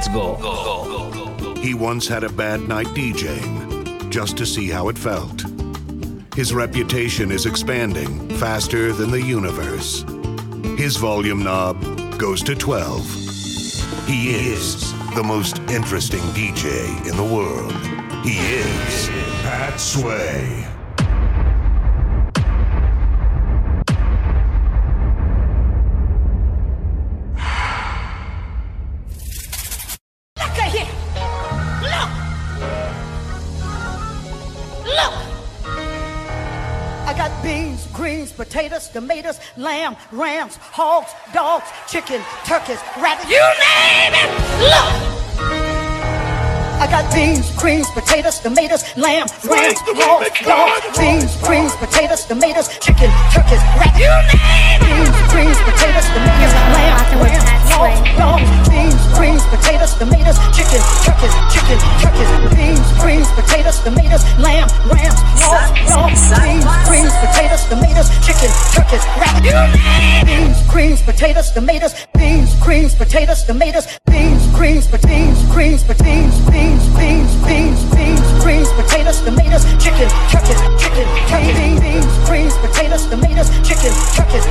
Let's go. go, go, go he once had a bad night DJing just to see how it felt. His reputation is expanding faster than the universe. His volume knob goes to 12. He is the most interesting DJ in the world. He is Pat Sway. Potatoes, tomatoes, lamb, rams, hogs, dogs, chicken, turkeys, rabbits, you name it. Look! I got beans, greens, potatoes, tomatoes, lamb, rams, hogs, dogs, beans, greens, potatoes, tomatoes, chicken, turkeys, rabbits, you name. Beans, greens, potatoes, tomatoes, lamb, rams, hogs, dogs, beans, greens, potatoes, tomatoes, chicken, turkeys, chicken, turkeys, beans, greens, potatoes, tomatoes, lamb, rams, hogs, dogs, beans, greens, potatoes, tomatoes, chicken, turkeys, rat. rabbit. Beans, greens, potatoes, tomatoes, beans, greens, potatoes, tomatoes, beans, greens, beans, greens, beans, beans, beans, beans, beans, greens, potatoes, tomatoes, chicken, turkeys, chicken, turkeys, beans, beans, greens, potatoes, tomatoes, chicken, turkeys.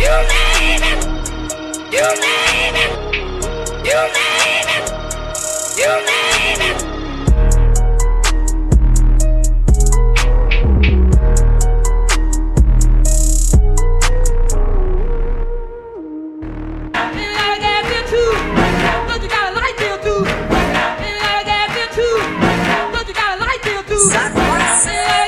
You name it. You name it. You name it. You name it. heard you say, I heard you say,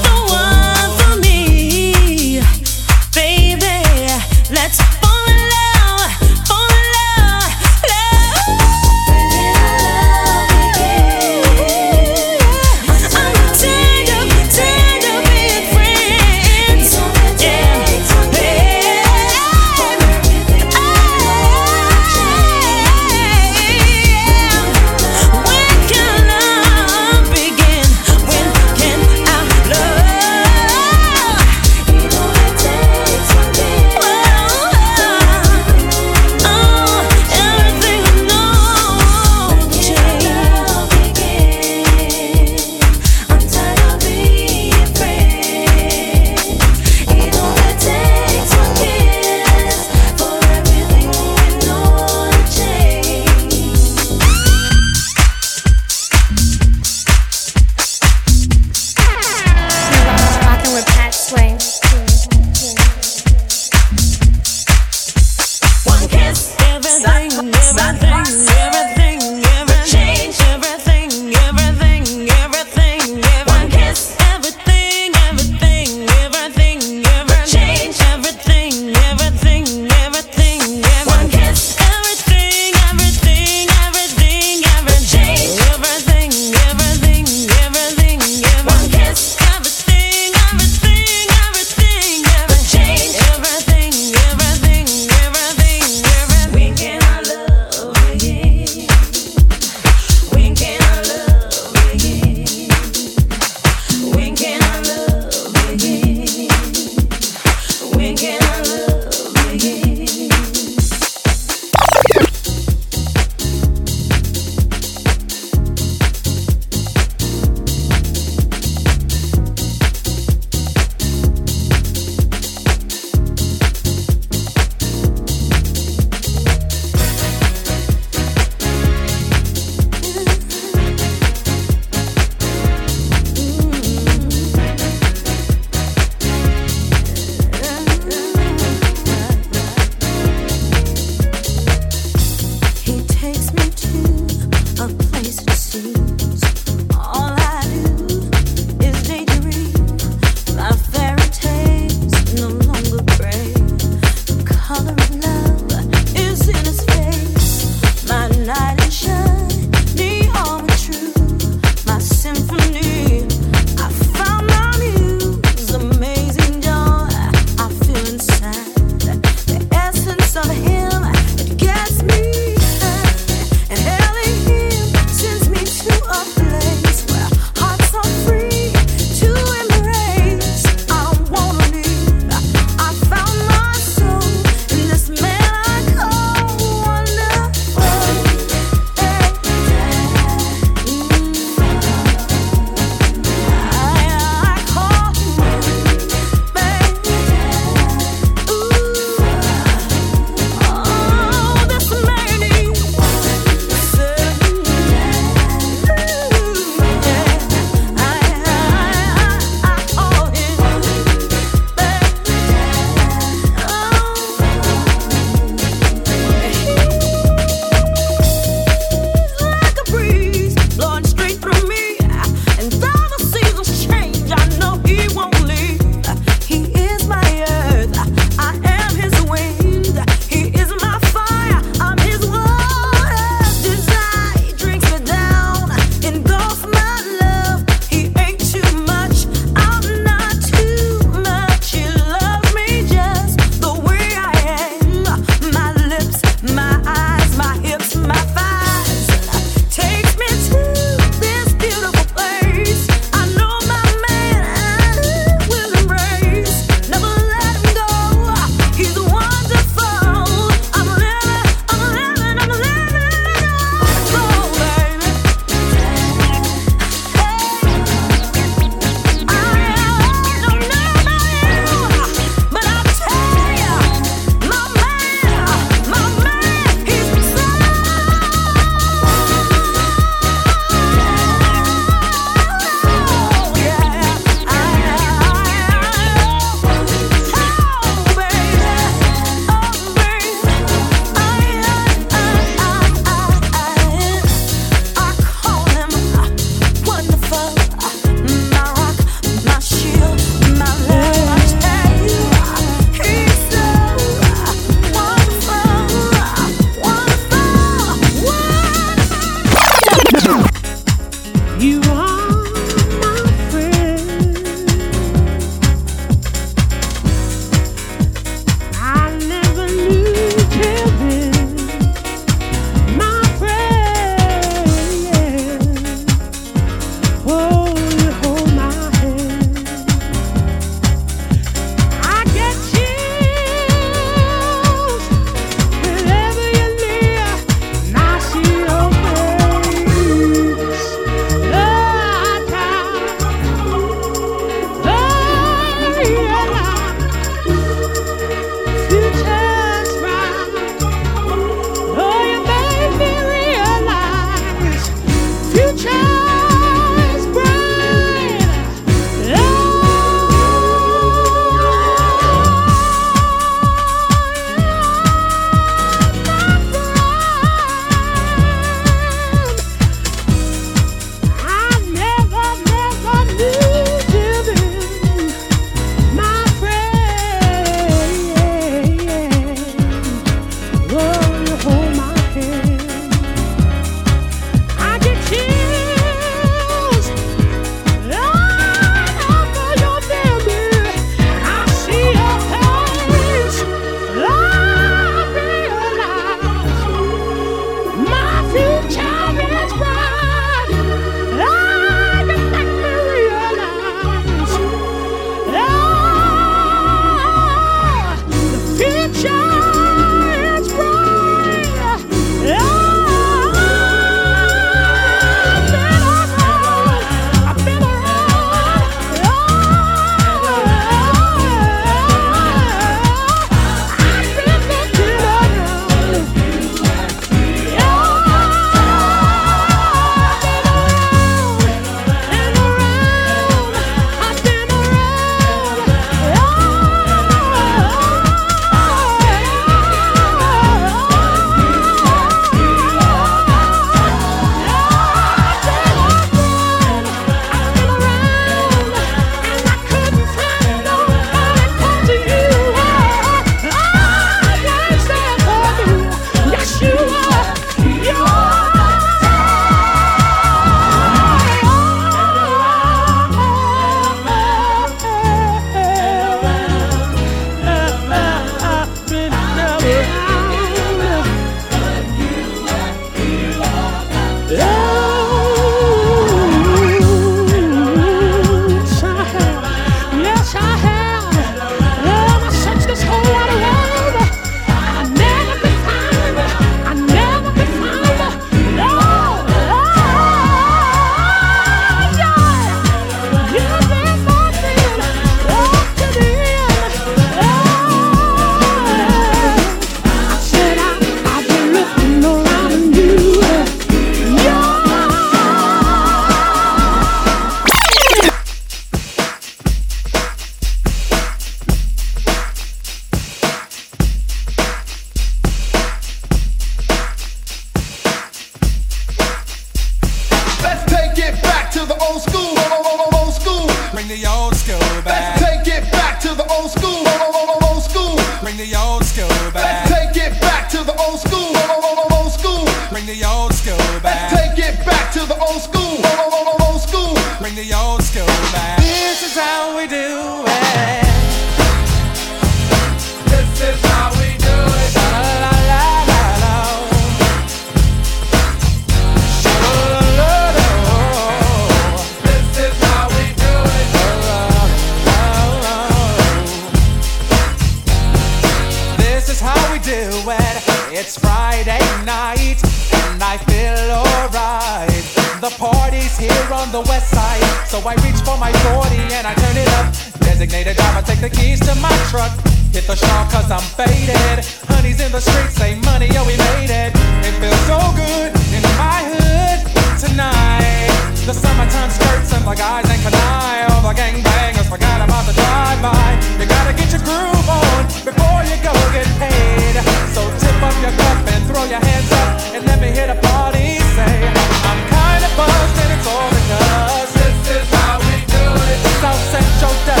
the keys to my truck. Hit the shop cause I'm faded. Honey's in the streets, say Monty, yo, we made it. It feels so good in my hood tonight. The summertime skirts and the guys ain't Kangol. All the gangbangers forgot about the drive-by. You gotta get your groove on before you go get paid. So tip up your cup and throw your hands up and let me hear the party say, I'm kinda buzzed and it's all because this is how we do it. South Central nobody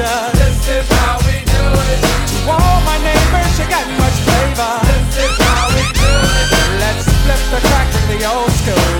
This is how we do it. To all my neighbors, you got much flavor. This is how we do it. Let's flip the track with the old school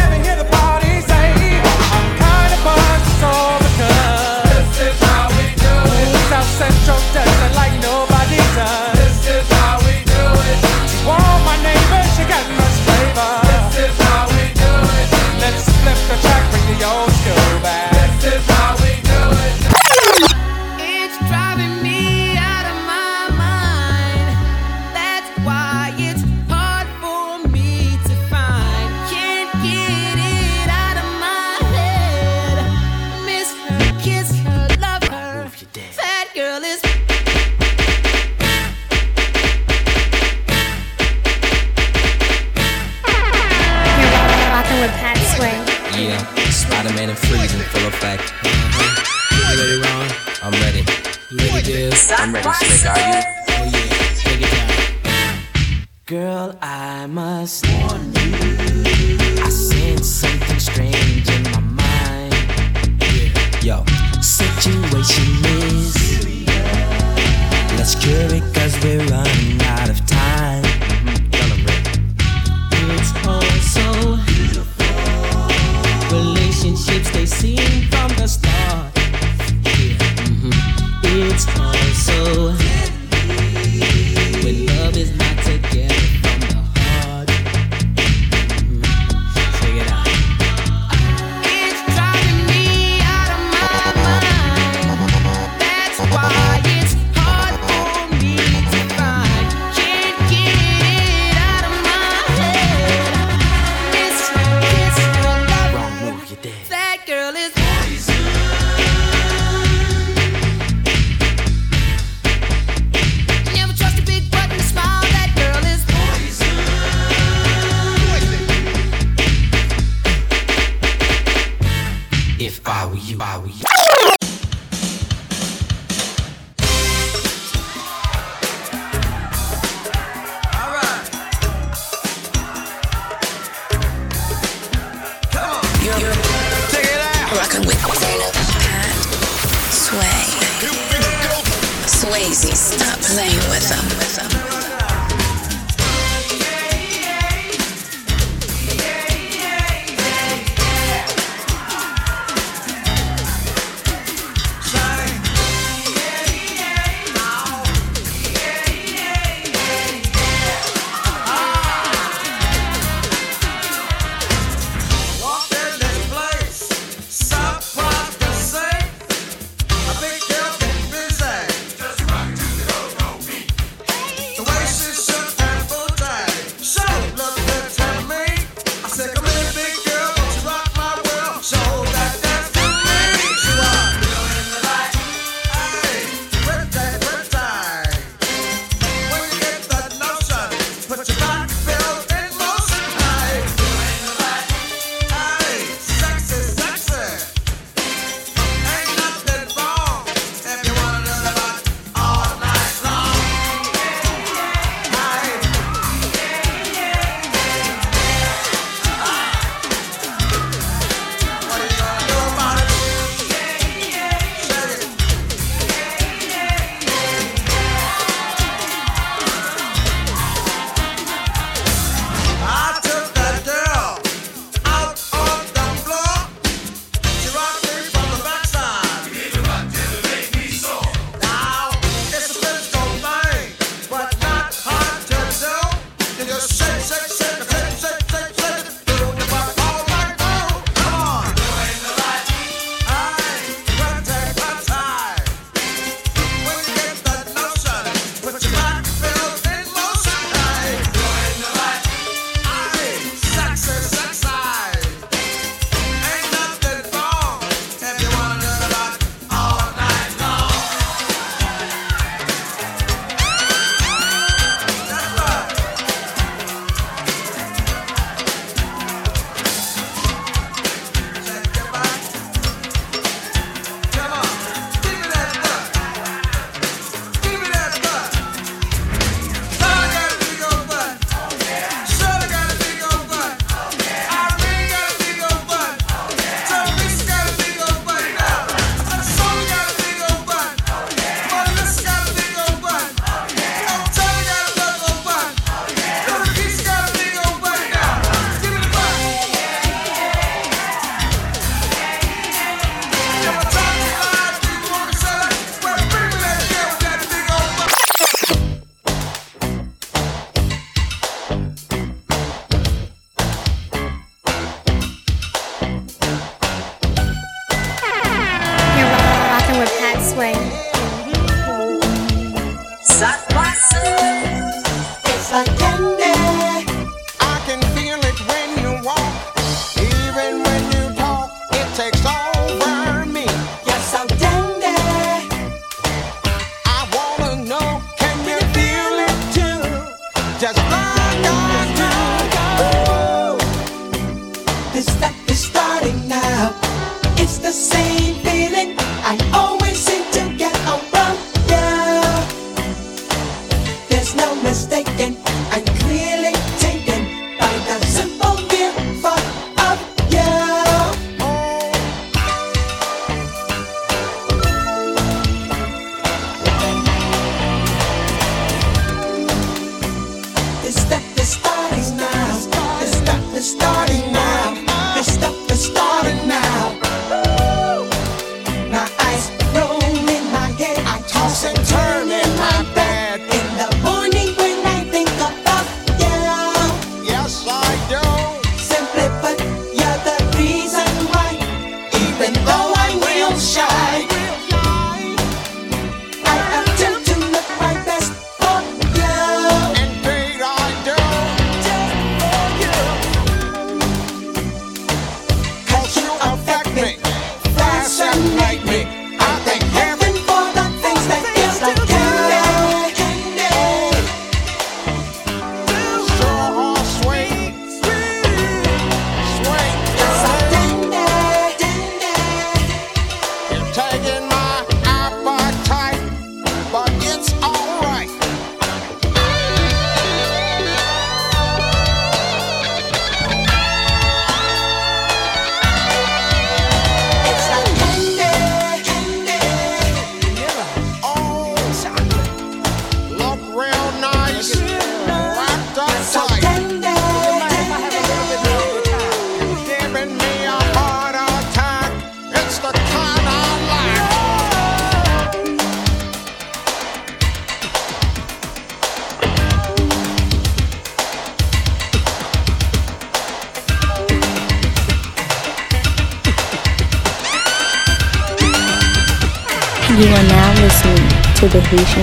it's all because This is how we do it. South Central does it like nobody does. This is how we do it. To If I were you, I were you.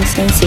The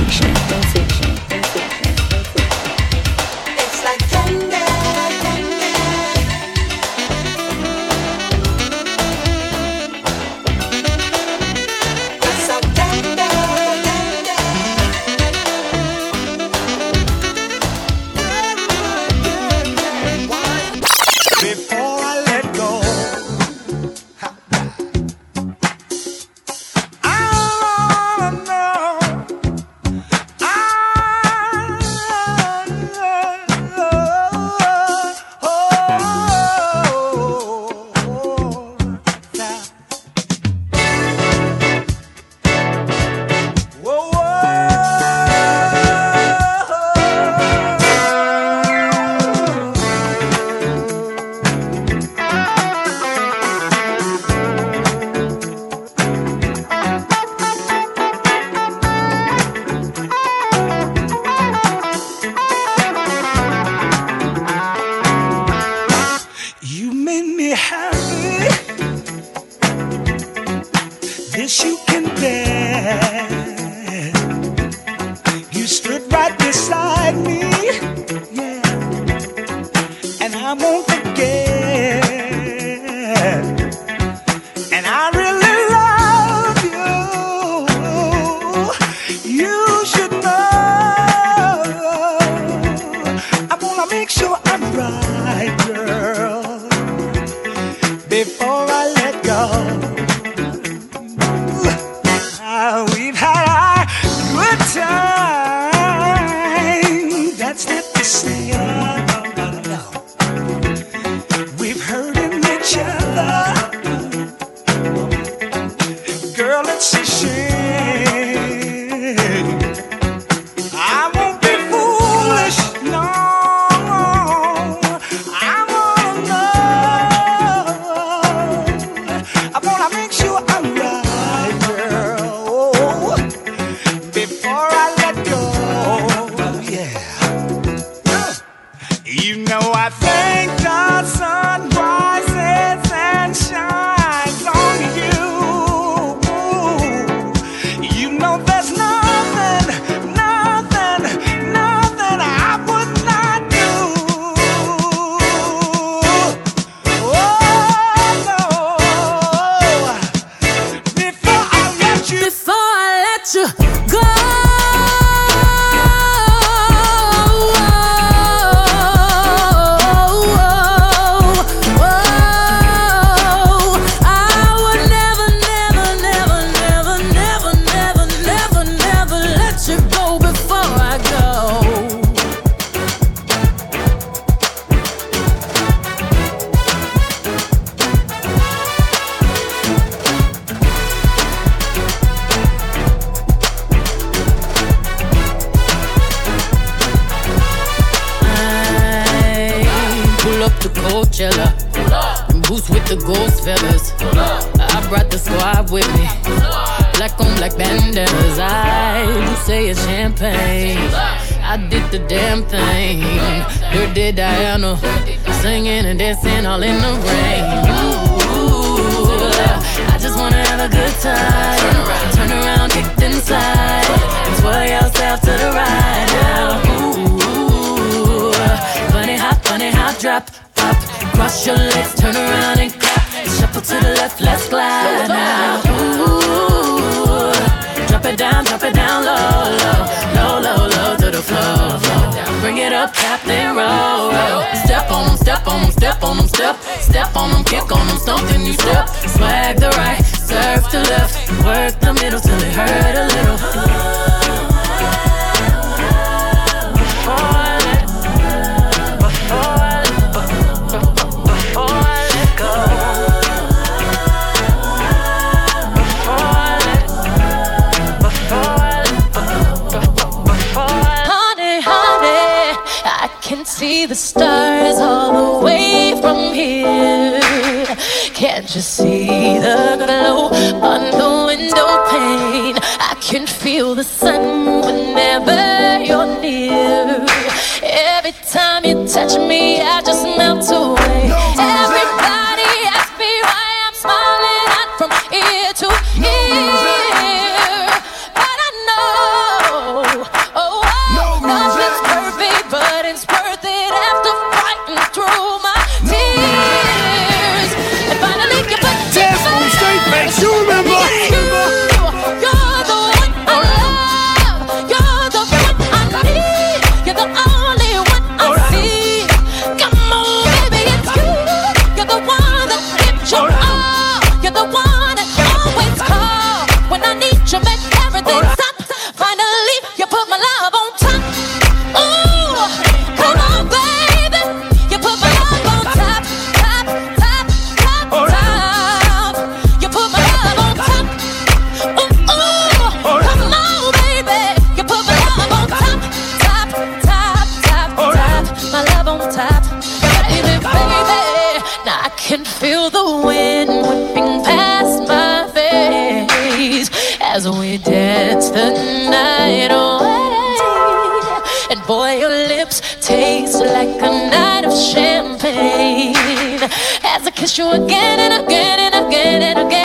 you again and again and again and again.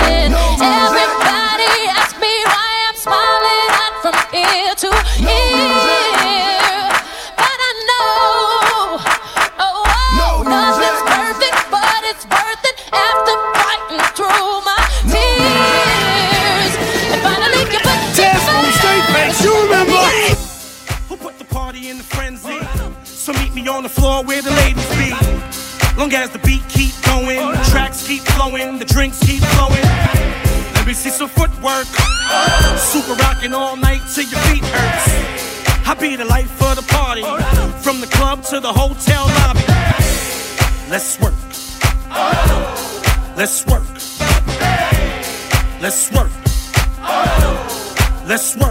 working all night till your feet hurts. I be the life for the party, from the club to the hotel lobby. Let's work. Let's work. Let's work. Let's work.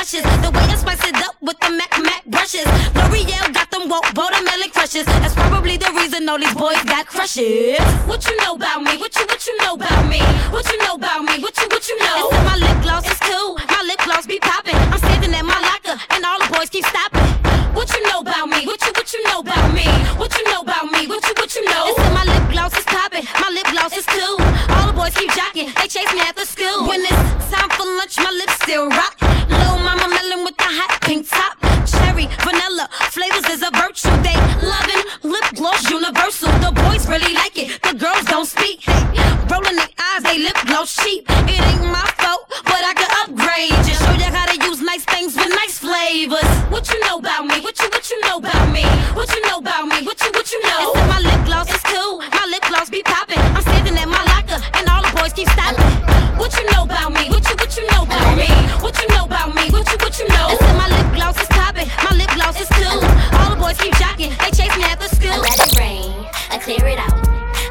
Luscious. The way I spice it up with the Mac Mac brushes. L'Oreal got them woke watermelon crushes. That's probably the reason all these boys got crushes. What you know about me? What you what you know about me? What you know about me? What you what you know? It's my lip gloss is cool. My lip gloss be popping. I'm standing at my locker and all the boys keep stopping. What you know about me? What you what you know about me? What you know about me? What you what you know? It's my lip gloss is popping. My lip gloss is cool. All the boys keep jocking. They chase me after school. When it's time for lunch, my lips still rock. Lip gloss cheap. It ain't my fault, but I could upgrade. Just show you how to use nice things with nice flavors. What you know about me? What you what you know about me? What you know about me? What you what you know? It's my lip gloss is cool. My lip gloss be popping. I'm standing at my locker and all the boys keep stopping. What you know about me? What you what you know about me? What you know about me? What you what you know? It's my lip gloss is popping. My lip gloss is cool. All the boys keep jocking. They chase me after school. I let it rain, I clear it out.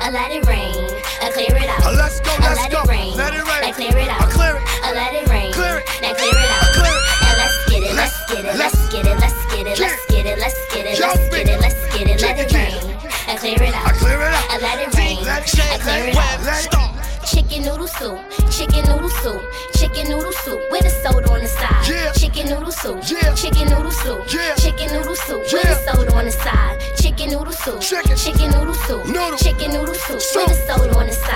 I let it rain, I clear it out. Let's go, let's let go. it rain, Let it rain. I clear it out. I clear it. I let it rain, Clear it. now clear it out. clear it. And let's get it, let's get it, let's get it, let's get it, let's get it, let's get it, let's get it, let's get it, let it rain. I clear it out. I clear it out. I let it rain, Let it shake, let it it out. let it start. Chicken noodle soup, chicken noodle soup, chicken noodle soup with a soda on the side. Yeah. Chicken noodle soup, Yeah. chicken noodle soup, Yeah. chicken noodle soup with a soda on the side. Chicken noodle soup, Chicken. chicken noodle soup, Noodle. chicken noodle soup Soup. with a soda on the side.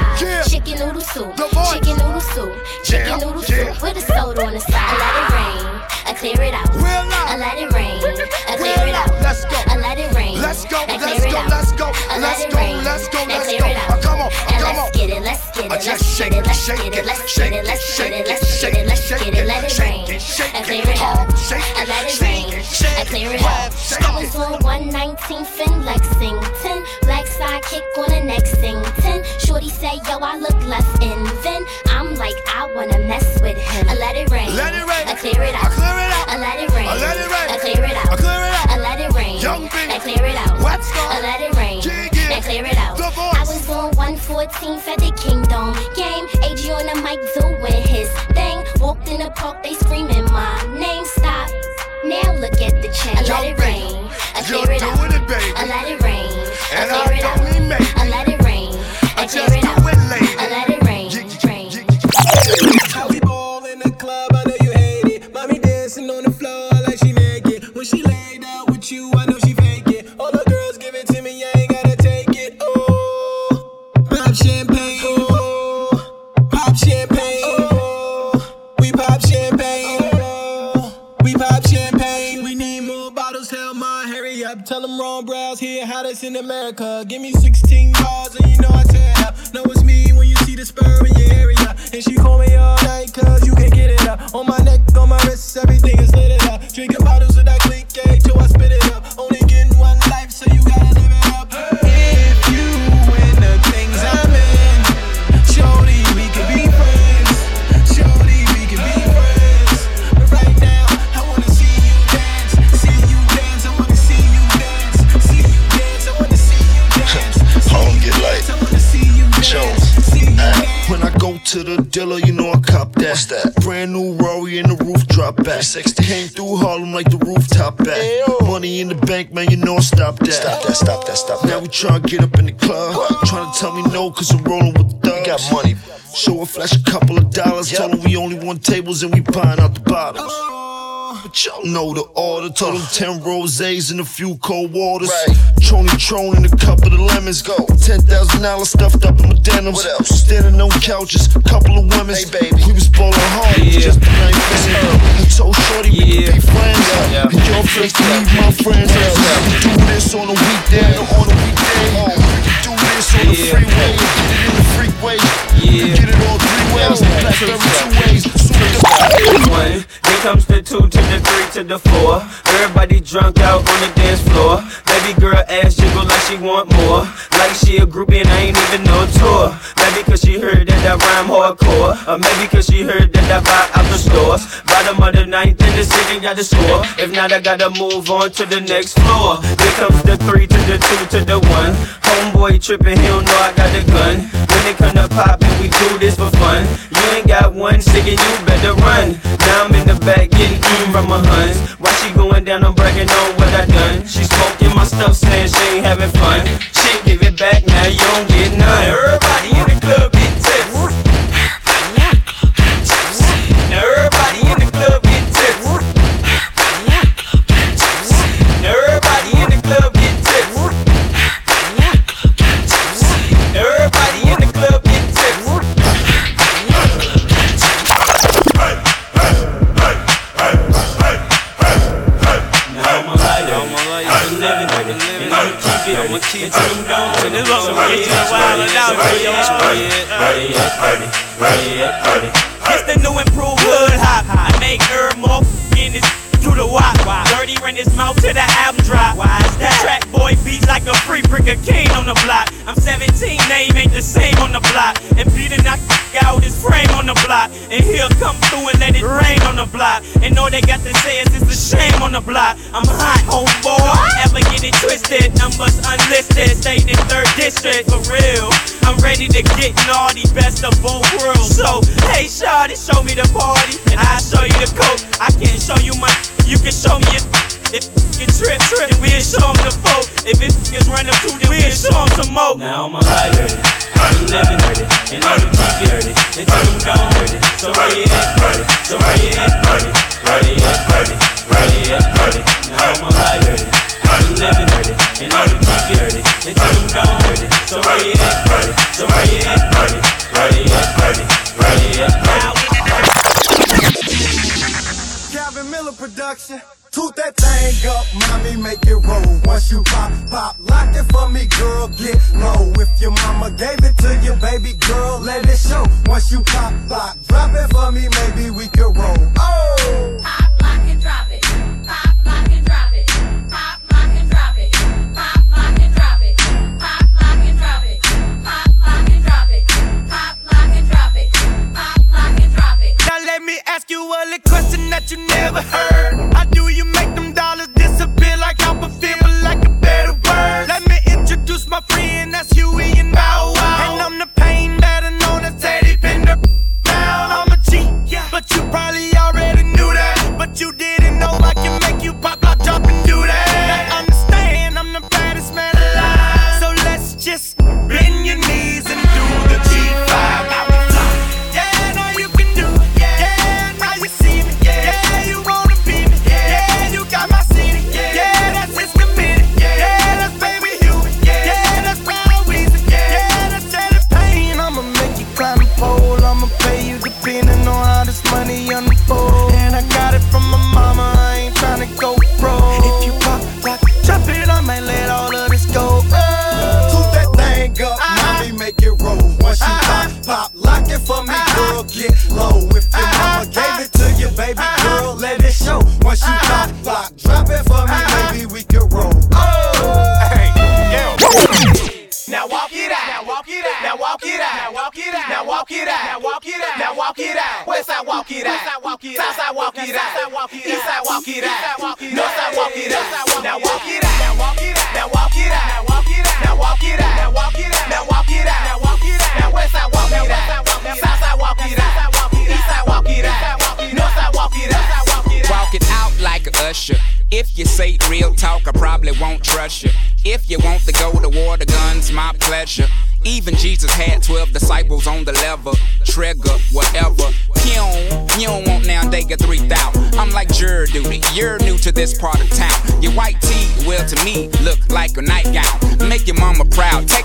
Chicken noodle soup, chicken noodle soup, chicken noodle soup with a soda on the side. I let it rain, I clear it out. I let it rain, I clear it out. Let's go. I let it rain, Let's go, let's go, let's go, I let let's it go, rain, let's go, I let's clear go. it out. Uh, come on, come let's on. get it, let's get Uh, it, let's shake it, let's shake get it, let's shake it, let's shake it, let's shake it, let's shake it, let it, rain. I clear it out. I it, let it rain. I clear it, out. I was on 119th in Lexington, black sidekick on the next Sington. Shorty say, yo, I look less in. Then I'm like, I wanna mess with him. I let it rain. Let it rain. I clear it out. I clear it out. I let it rain. I let it rain. I clear it out. I clear it out. I let it rain. Young. I clear it out. Star. I let it rain. I clear it out. I was on 114th at the Kingdom game. AG on the mic doing his thing. Walked in the park, they screaming my name. Stop. Now look at the chain. I let it rain. I clear it out. doing it, baby. I let it rain. And I clear it out. Hottest in America. Give me 16 bars and you know I tear up. Know it's me when you see the spur in your area. And she call me all night cause you can't get it up. On my neck, on my wrist, everything is lit up. Drinking bottles with that click, the dealer, you know I cop that. What's that? Brand new Rory in the roof drop back. 60 came through Harlem like the rooftop back. Money in the bank, man, you know I stop that. Stop that, stop that, stop that. Now we try tryna get up in the club. Trying to tell me no, cause I'm rolling with thugs. We got money. So I flash a couple of dollars. Told them we only want tables and we buying out the bottles. But y'all know the order. Told them uh. 10 rosés and a few cold waters. Right. Trony Tron and a couple of lemons. Go. $10,000 stuffed up in my denims. What else? Standing on couches, couple of women. Hey, baby. We was ballin' hard, Yeah. just the night missing. I told Shorty we Yeah. could be friends. Yeah. And your place to leave my friends. We do this on a weekday or on a weekday. We can do this on the Yeah. freeway and get it in the freeway. Yeah. Get it all three ways. Blackberry two ways. One, then comes the two to the three to the four. Everybody drunk out on the dance floor. Baby girl ass jiggle like she want more. Like she a groupie and I ain't even no tour. Maybe cause she heard that I rhyme hardcore. Or maybe cause she heard that I buy out the stores. Bottom of the ninth in the city got the score. If not, I gotta move on to the next floor. Then comes the three to the two to the one. Homeboy tripping, he don't know I got the gun. It come to poppin', we do this for fun. You ain't got one second, you better run. Now I'm in the back getting eaten from my huns. Why she going down, I'm bragging on what I done. She smoking my stuff, saying she ain't having fun. She give it back, now you don't get none. Everybody in the club keep it, I'ma keep it, I'm. And this gonna get you wild and out, ready. It's the new improved hood hop. I make her more in this through the wop. Dirty ran his mouth to the album drop. Track boy beats like a free brick of king on the block. I'm 17, name ain't the same on the block. And Peter knock out his frame on the block. And he'll come through and let it rain on the block. And all they got to say is it's a shame on the block. I'm hot, homeboy. Ever get it twisted. Numbers unlisted. Stayed in third district for real. I'm ready to get naughty, best of both worlds. So, hey, shawty, show me the party. And I'll show you the coke. I can't show you my you can show me it. If you trip, trip, then we'll show them the foe. If you run up to then we'll show them some more. Now I'm a high dirty, I'm living dirty, and I'm keep it They tell me I'm dirty, so where you at dirty? So where you at it, Where you at it, Where you at it. Now I'm a high dirty, I'm living dirty, and I'm keep it They tell me I'm dirty, so where you at dirty? So where you at it, Where you at it, Where you at it. Calvin Miller production. Toot that thing up, mommy, make it roll. Once you pop, pop, lock it for me, girl, get low. If your mama gave it to you, baby girl, let it show. Once you pop, pop, drop it for me, maybe we can roll. Oh! Pop, lock, and drop it. Pop, lock, and drop it. Pop, lock, and drop it. Pop, lock, and drop it. Pop, lock, and drop it. Pop, lock, and drop it. Pop, lock, and drop it. Pop, lock, and drop it. Now let me ask you a little question that you never heard. How do you make them dollars disappear like Copperfield, but like a better word? Let me introduce my friend, that's Huey and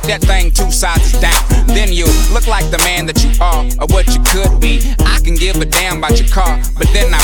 that thing two sizes down. Then you look like the man that you are, or what you could be. I can give a damn about your car, but then I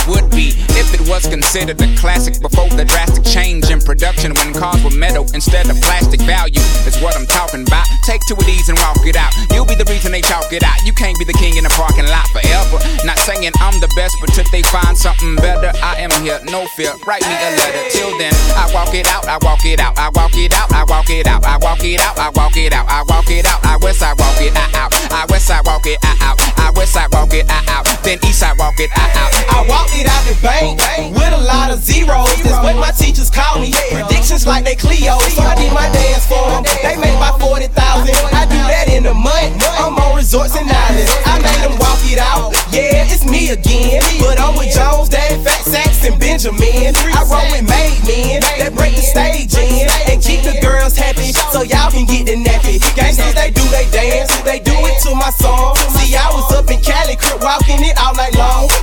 was considered a classic before the drastic change in production when cars were metal instead of plastic. Value is what I'm talking about. Take two of these and walk it out. You'll be the reason they chalk it out. You can't be the king in the parking lot forever. Not saying I'm the best, but till they find something better, I am here, no fear. Write me a letter. Till then, I walk it out, I walk it out, I walk it out, I walk it out, I walk it out, I walk it out, I walk it out, I west side walk it out, I west side walk it out, I west side walk it out, then east side walk it I out. I walked it out the bank with a lot of zeros. That's what my teachers call me. Predictions like they Cleo. So I did my dance for them. They made my 40,000. I do that in a month. I'm on resorts and islands. I made them walk it out. Yeah, it's me again. But I'm with Jones, Dad, Fat Sacks, and Benjamin. I roll with made men that break the stage in and keep the girls happy so y'all can get the nappy. Gangsters, they do they dance. They do it to my song. I was up in Cali, crib walking it all night long.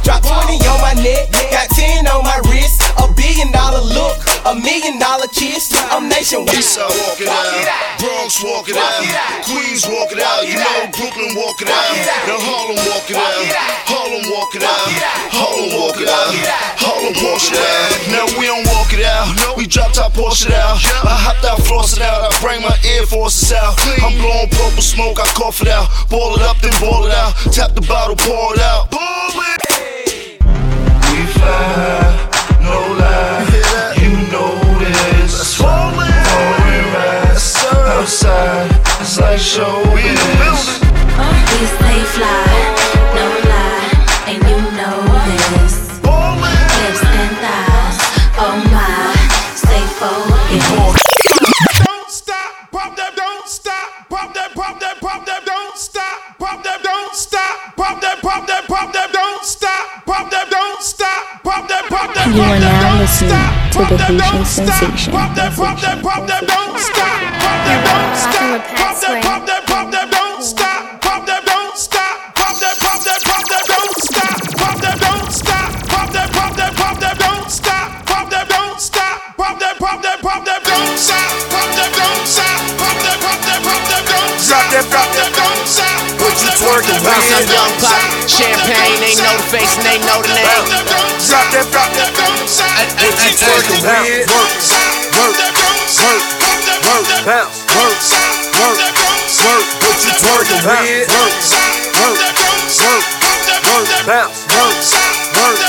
Million dollar kiss. I'm nationwide. Eastside walk it out, Bronx walk it out, Queens walk it out, you know Brooklyn walk it out, now Harlem walk it out, Harlem walk it out, Harlem walk it out, Harlem walk it out. Now we don't walk it out, no, we drop top Porsche it out. I hopped out, floss it out, I bring my Air Forces out. I'm blowing purple smoke, I cough it out, ball it up, then ball it out, tap the bottle, pour it out. We fly no lie, outside, it's like showbiz. We stay fly, no lie, and you know this. Hips and thighs, oh my, stay focused. Don't stop, pop that, don't stop, pop that, pop that, pop that, don't stop, pop that, don't stop, pop that, pop that, pop that, don't stop, pop that, don't stop, pop that, pop that, pop are that, now don't listening stop, to pop the that, Haitian don't stop, sensation. pop that, pop that, pop that, don't stop, pop that, don't stop, pop that, pop that, pop that, don't stop, pop that, don't stop, pop that, pop that, pop that, don't stop, pop that, don't stop, pop that, pop that, pop that, don't stop, pop that, don't stop, pop that, pop that, pop that, don't stop, pop that, don't stop, pop that, pop that, pop that, don't stop, Drop that, drop that, don't stop, What you twerking with? Bounce I'm young pop. Champagne, they know the face and they know the name. Drop that, drop that. What you twerking with? Work, work, work, work, bounce, work, work, work. What you twerking with? Work, work, work, work, bounce, work, work,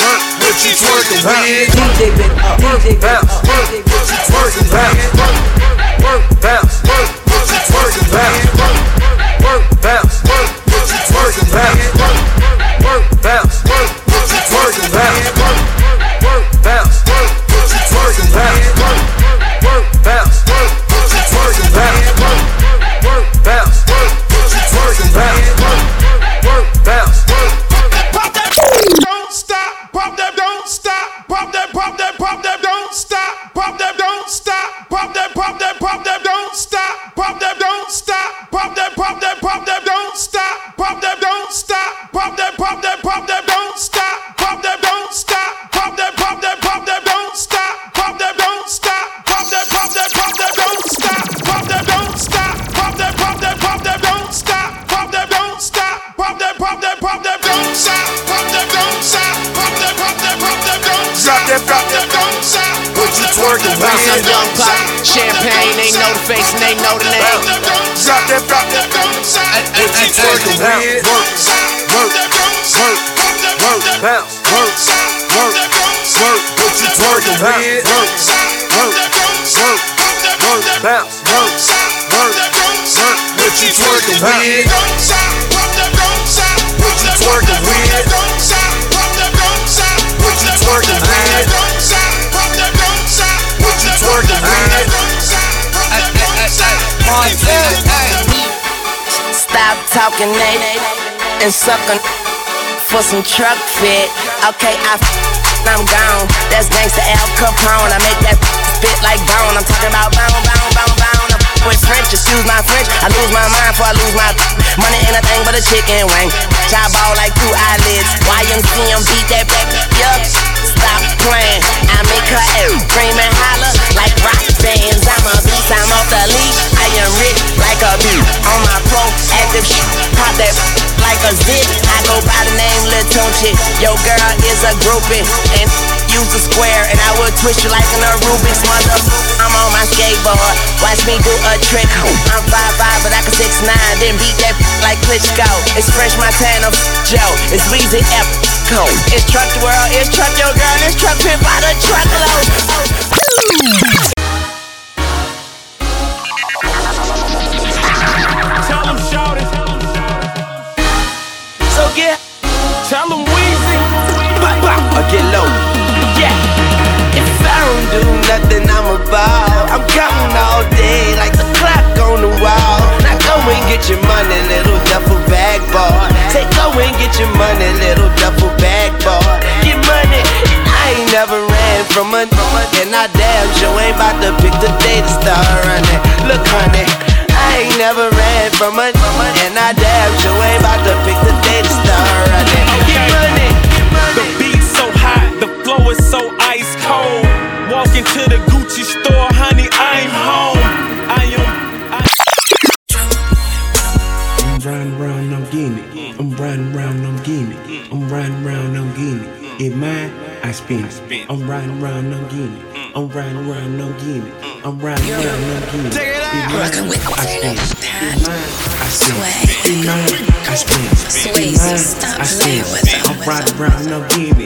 work. What you twerking with? DJ bit up, DJ bounce, work. What you twerking with? Talking, Nate, and suckin' for some truck fit. Okay, I I'm gone. That's gangsta Al Capone. I make that spit like bone. I'm talking about bone, bone, bone, bone. I'm with French, excuse my French. I lose my mind before I lose my money. Ain't a thing but a chicken wing. Chop ball like two eyelids. YMCM beat that back. Yup, stop playing. I make her scream and holler like rock bands. I'm a beast, I'm off the leash. Like a bee. On my pro active shit. Pop that like a zit. I go by the name Lil Tunechi. Yo, girl is a groupie. And use a square and I will twist you like in a Rubik's mother. I'm on my skateboard. Watch me do a trick. I'm 5'5, but I can 6'9. Then beat that like Klitschko. It's Fresh Montana, Joe. It's Weezy F. Cole. It's Truck the World. It's Truck Your Girl. It's Truck Pimp by the truckload. Get your money, little duffel bag boy. Get money. I ain't never ran from a, and I damn sure ain't about to pick the day to start running. Look, honey. I ain't never ran from a, and I damn sure ain't about to pick the day to start running. Get money. The beat so hot, the flow is so I spend it. I'm riding around, I'm mm. getting. I'm riding around, I'm getting it. I'm riding around, I'm getting it. It mine, I spend it. It mine, I spend it. It mine, I spend it. It mine, I spend it. I'm riding around, I'm getting it.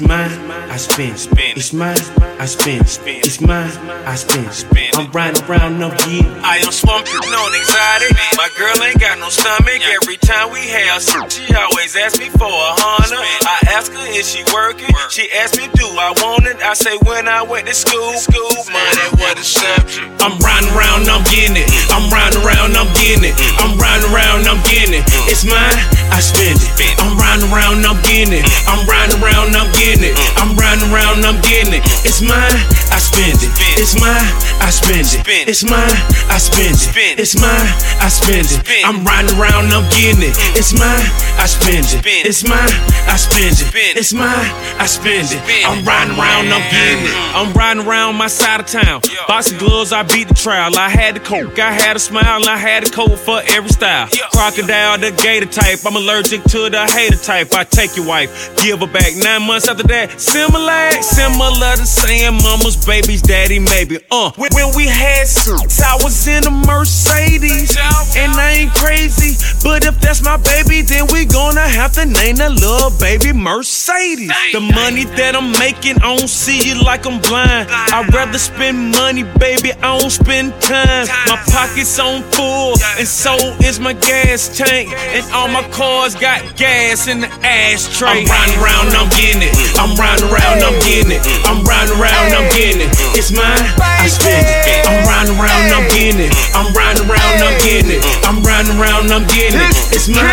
It's mine, I spend it. It's mine, I spend it. It's mine, I spend. I'm riding around, I'm getting it. I am swamped with no anxiety. My girl ain't got no stomach. Every time we have sex, she always asks me for a hundred. I ask her is she working. She asks me do I want it. I say when I went to school, school money what a subject. I'm riding around, I'm getting it. Mm. I'm riding around, I'm getting it. Mm. I'm riding around, I'm getting it. Mm. It's mine, I spend it. I'm riding around, I'm getting it. I'm riding around, I'm getting it. Mm. I'm riding around, I'm getting it. Mm. It's mine, I spend it. It's mine, I spend it. It's mine, I spend it. It's mine, I spend it. I'm riding around, I'm getting it. Mm. It's mine, I spend it. It's mine, I spend it. It's mine, I spend it. I'm riding around, I'm getting it. I'm riding around my side of town. Boxing gloves, I beat the trial. I had the coke, I had a smile, I had a coat for every style. Crocodile, the gator type. I'm allergic to the hater type. I take your wife, give her back. Nine months after that, similar, similar to saying mama's baby's daddy, maybe. Uh, when, we had sex, I was in a Mercedes, and I ain't crazy. But if that's my baby, then we gonna have to name that little baby Mercedes. The money that I'm making, I don't see it like I'm blind. I'd rather spend money, baby, I don't spend time. My pockets on full, and so is my gas tank. And all my cars got gas in the ashtray. I'm riding around, I'm getting it. I'm riding around, I'm getting it. I'm riding around, I'm getting it. It's mine, I spend it. I'm riding around, I'm getting it. I'm riding around, I'm getting it. I'm riding around, I'm getting it. It's mine,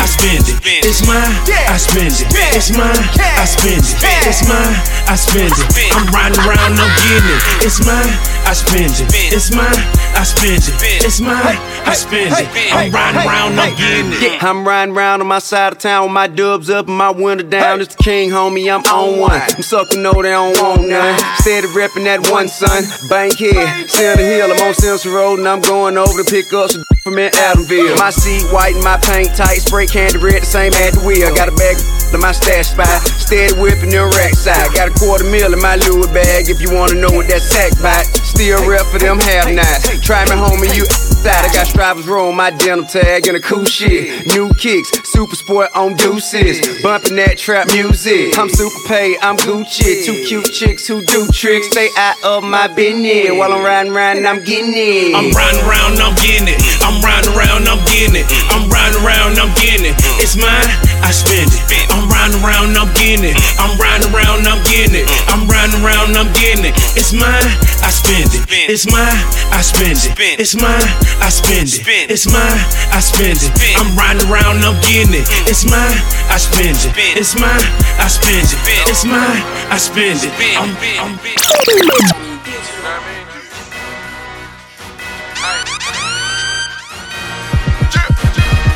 I spend it. It's mine, I spend it. It's mine, I spend it. It's mine, I spend it. I'm riding around, I'm getting it. It's mine, I spend it. It's mine, I spend it. It's mine, I spend it. I'm riding around, I'm getting it. I'm riding around on my side of town with my dubs up and my window down. It's the king, homie, I'm on one. I'm sucking no, they don't want none. Steady reppin' that one, son. Bank Bankhead, Center Hill, I'm on Simpson Road and I'm going over to pick up some from in Adamsville. My seat white and my paint tight, spray candy red, the same at the wheel. Got a bag in my stash spot, steady whipping the rack side. Got a quarter mil in my Louis bag if you wanna know what that sack bite. Still rep for them half nights. Try me, homie, you side. I got strivers roll my denim tag and a cool shit. New kicks, super sport on deuces. Bumping that trap music. I'm super paid, I'm Gucci. Two cute chicks who do tricks. Stay out of my business. While I'm riding round, I'm getting it. I'm riding round, I'm getting it. I'm riding around, I'm getting it. I'm riding around, I'm getting it. It's mine, I spend it. I'm riding around, I'm getting it. I'm riding around, I'm getting it. I'm riding around, I'm getting it. It's mine, I spend it. It's mine, I spend it spend it. It's mine, I spend it. It's mine, I spend it. I'm riding around, I'm getting it. Mm. It's mine, I spend it. It's mine, I spend it. It's mine, I spend it. I'm, I'm,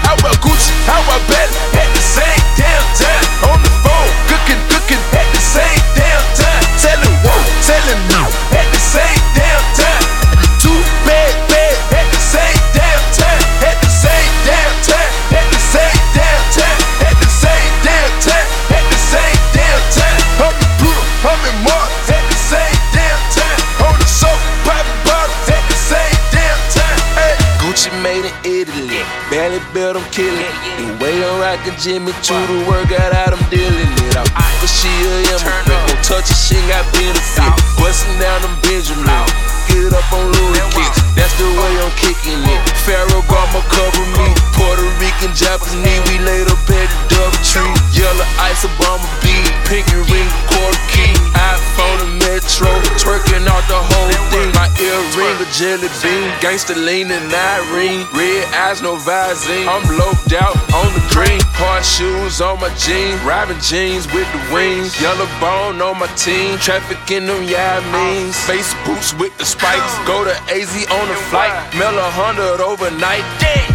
How about Gucci? How about Bentley? felt I'm killing. The way I'm rockin' Jimmy to the workout, I'm dealing it out. But she a immigrant, won't touch it, she got benefit. Bustin' down them Benjamin, get up on Louis Kicks. That's the way I'm kicking it. Pharaoh got my cover me. Puerto Rican, Japanese, we laid up at the double tree. Yellow ice, Obama beat. Pinky ring, quarter key. iPhone and Metro. Twerking out the whole thing. My earring a jelly bean. Gangsta lean and ring. Red eyes, no visine. I'm loped out on the green. Hard shoes on my jeans. Robin jeans with the wings. Yellow bone on my team. Traffic in them, yeah, I mean. Space boots with the spikes. Go to AZ on on the flight, mail a hundred overnight. Yeah.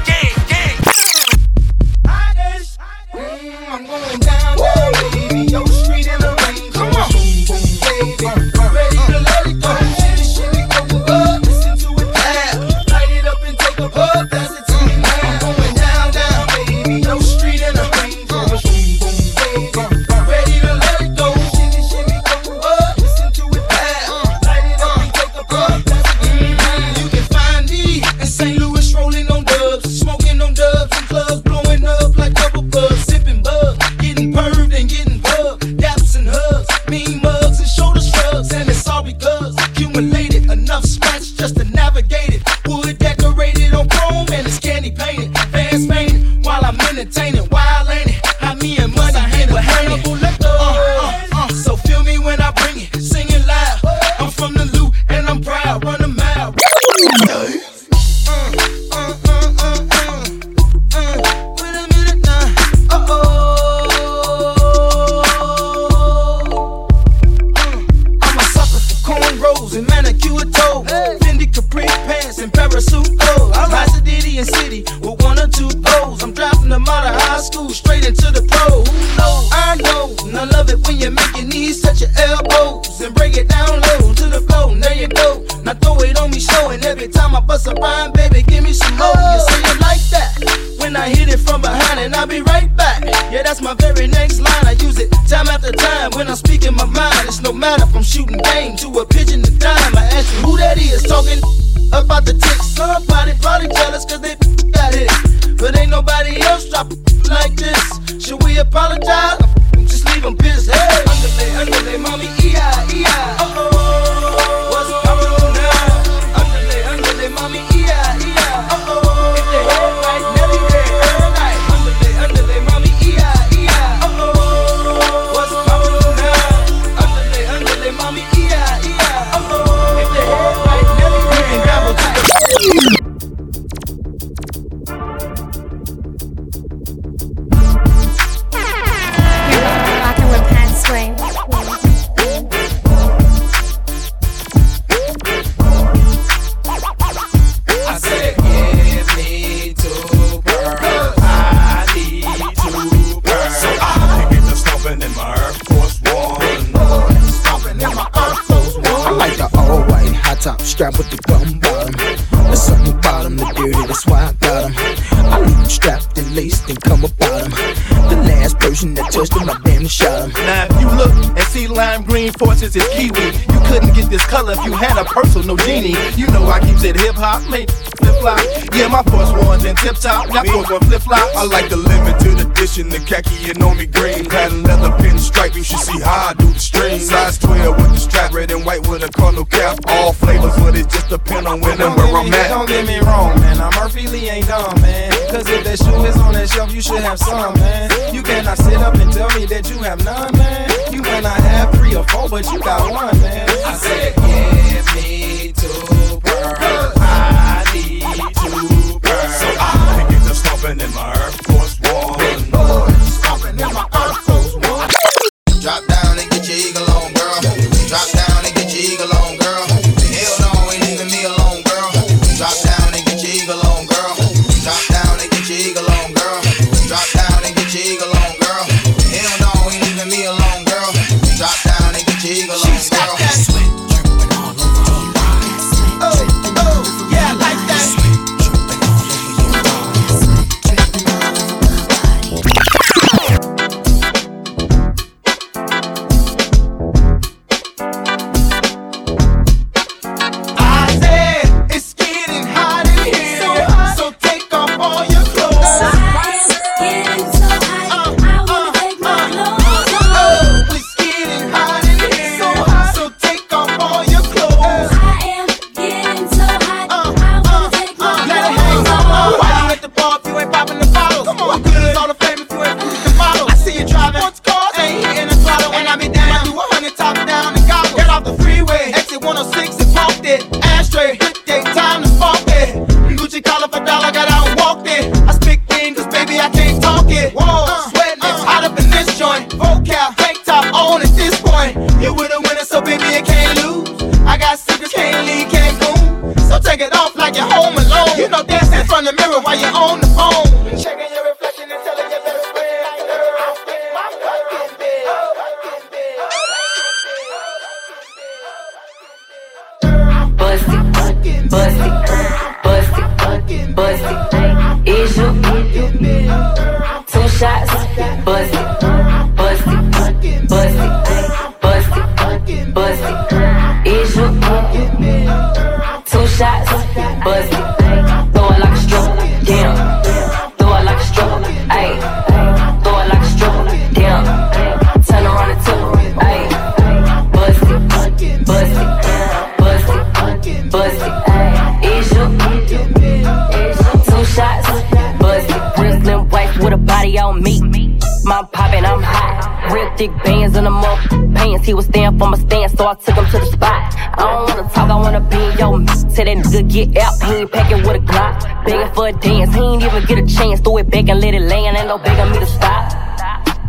get out, he ain't packing with a Glock. Begging for a dance, he ain't even get a chance. Throw it back and let it land, ain't no begging me to stop.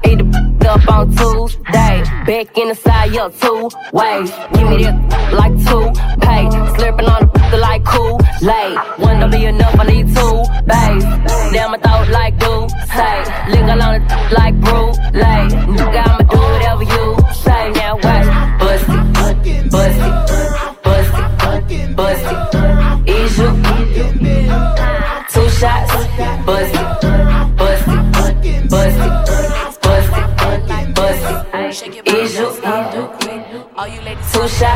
Ate the up on Tuesday, back in the side, yo, two ways. Give me that Two shots.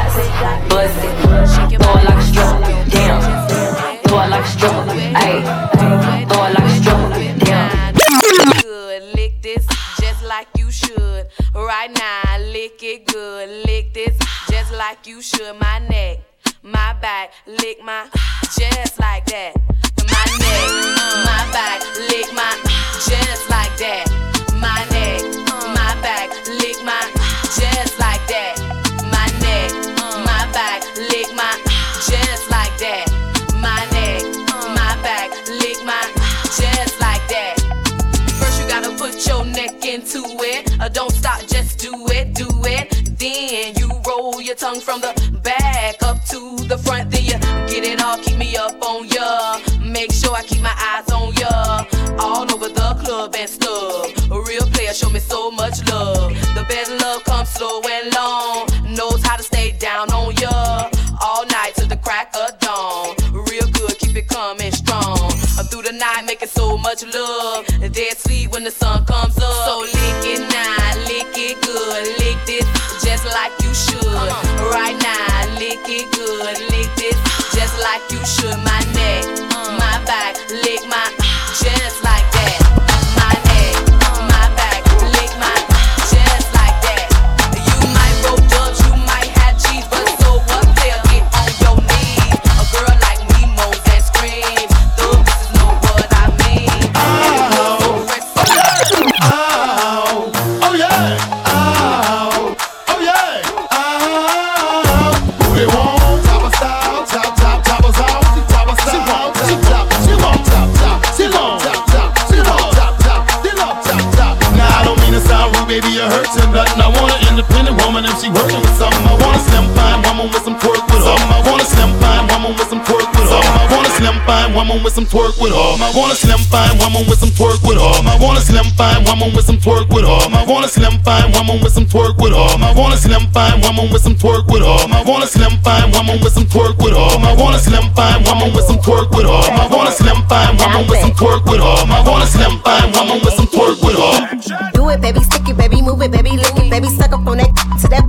Some twerk with her. I want a slim fine woman with some twerk with her. I want a slim fine woman with some twerk with her. I want a slim fine woman with some twerk with her. I want a slim fine woman with some twerk with her. I want a slim fine woman with some twerk with her. I want a slim fine woman with some twerk with her. I want a slim fine woman with some twerk with her. I want a slim fine woman with some twerk with her. Do it, baby, stick it, baby, move it, baby, lick it, baby, suck up on that to that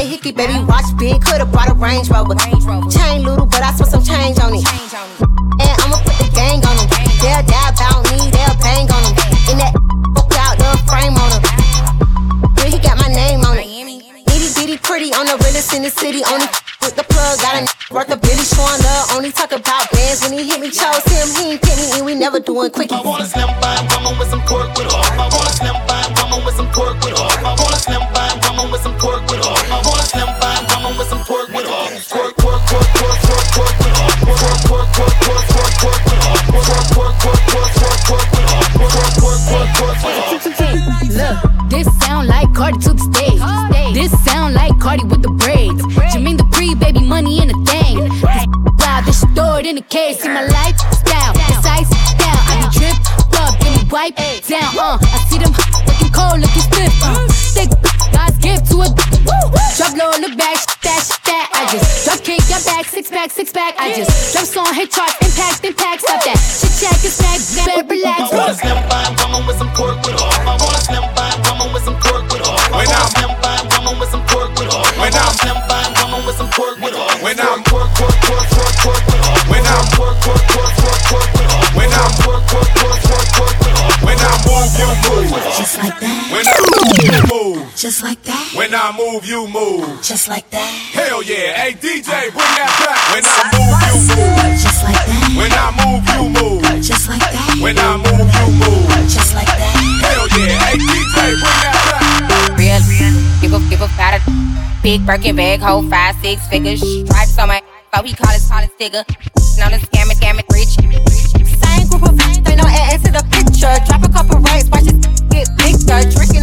hickey, baby, watch big, could've brought a Range Rover. Chain little, but I spent some change on it. Just like that. When I move, you move. Just like that. Hell yeah. Hey DJ, bring that back. When I move, you move. Just like that. When I move, you move. Just like that. When I move, you move. Just like that. Hell yeah. Hey DJ, bring that back. Real, give a give a fat big Birkin bag, hold five six figures. Stripes on my, so he call his call his digger. Now the scam it, scam rich. Same group of friends, they know add to the picture. Drop a couple rights, watch it get bigger. Drinking,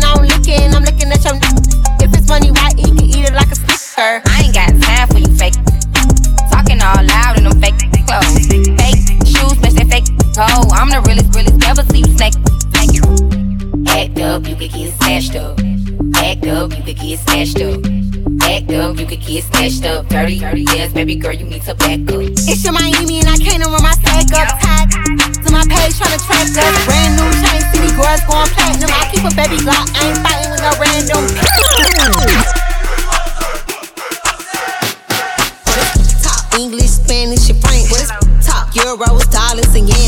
baby girl, you need to back up. It's your Miami and I can't run my stack up. Tag to my page trying to track us. Brand new chain, city girls going platinum. I keep a baby Glock, I ain't fighting with no random. English, Spanish, and French. What is top euros, dollars, and yens?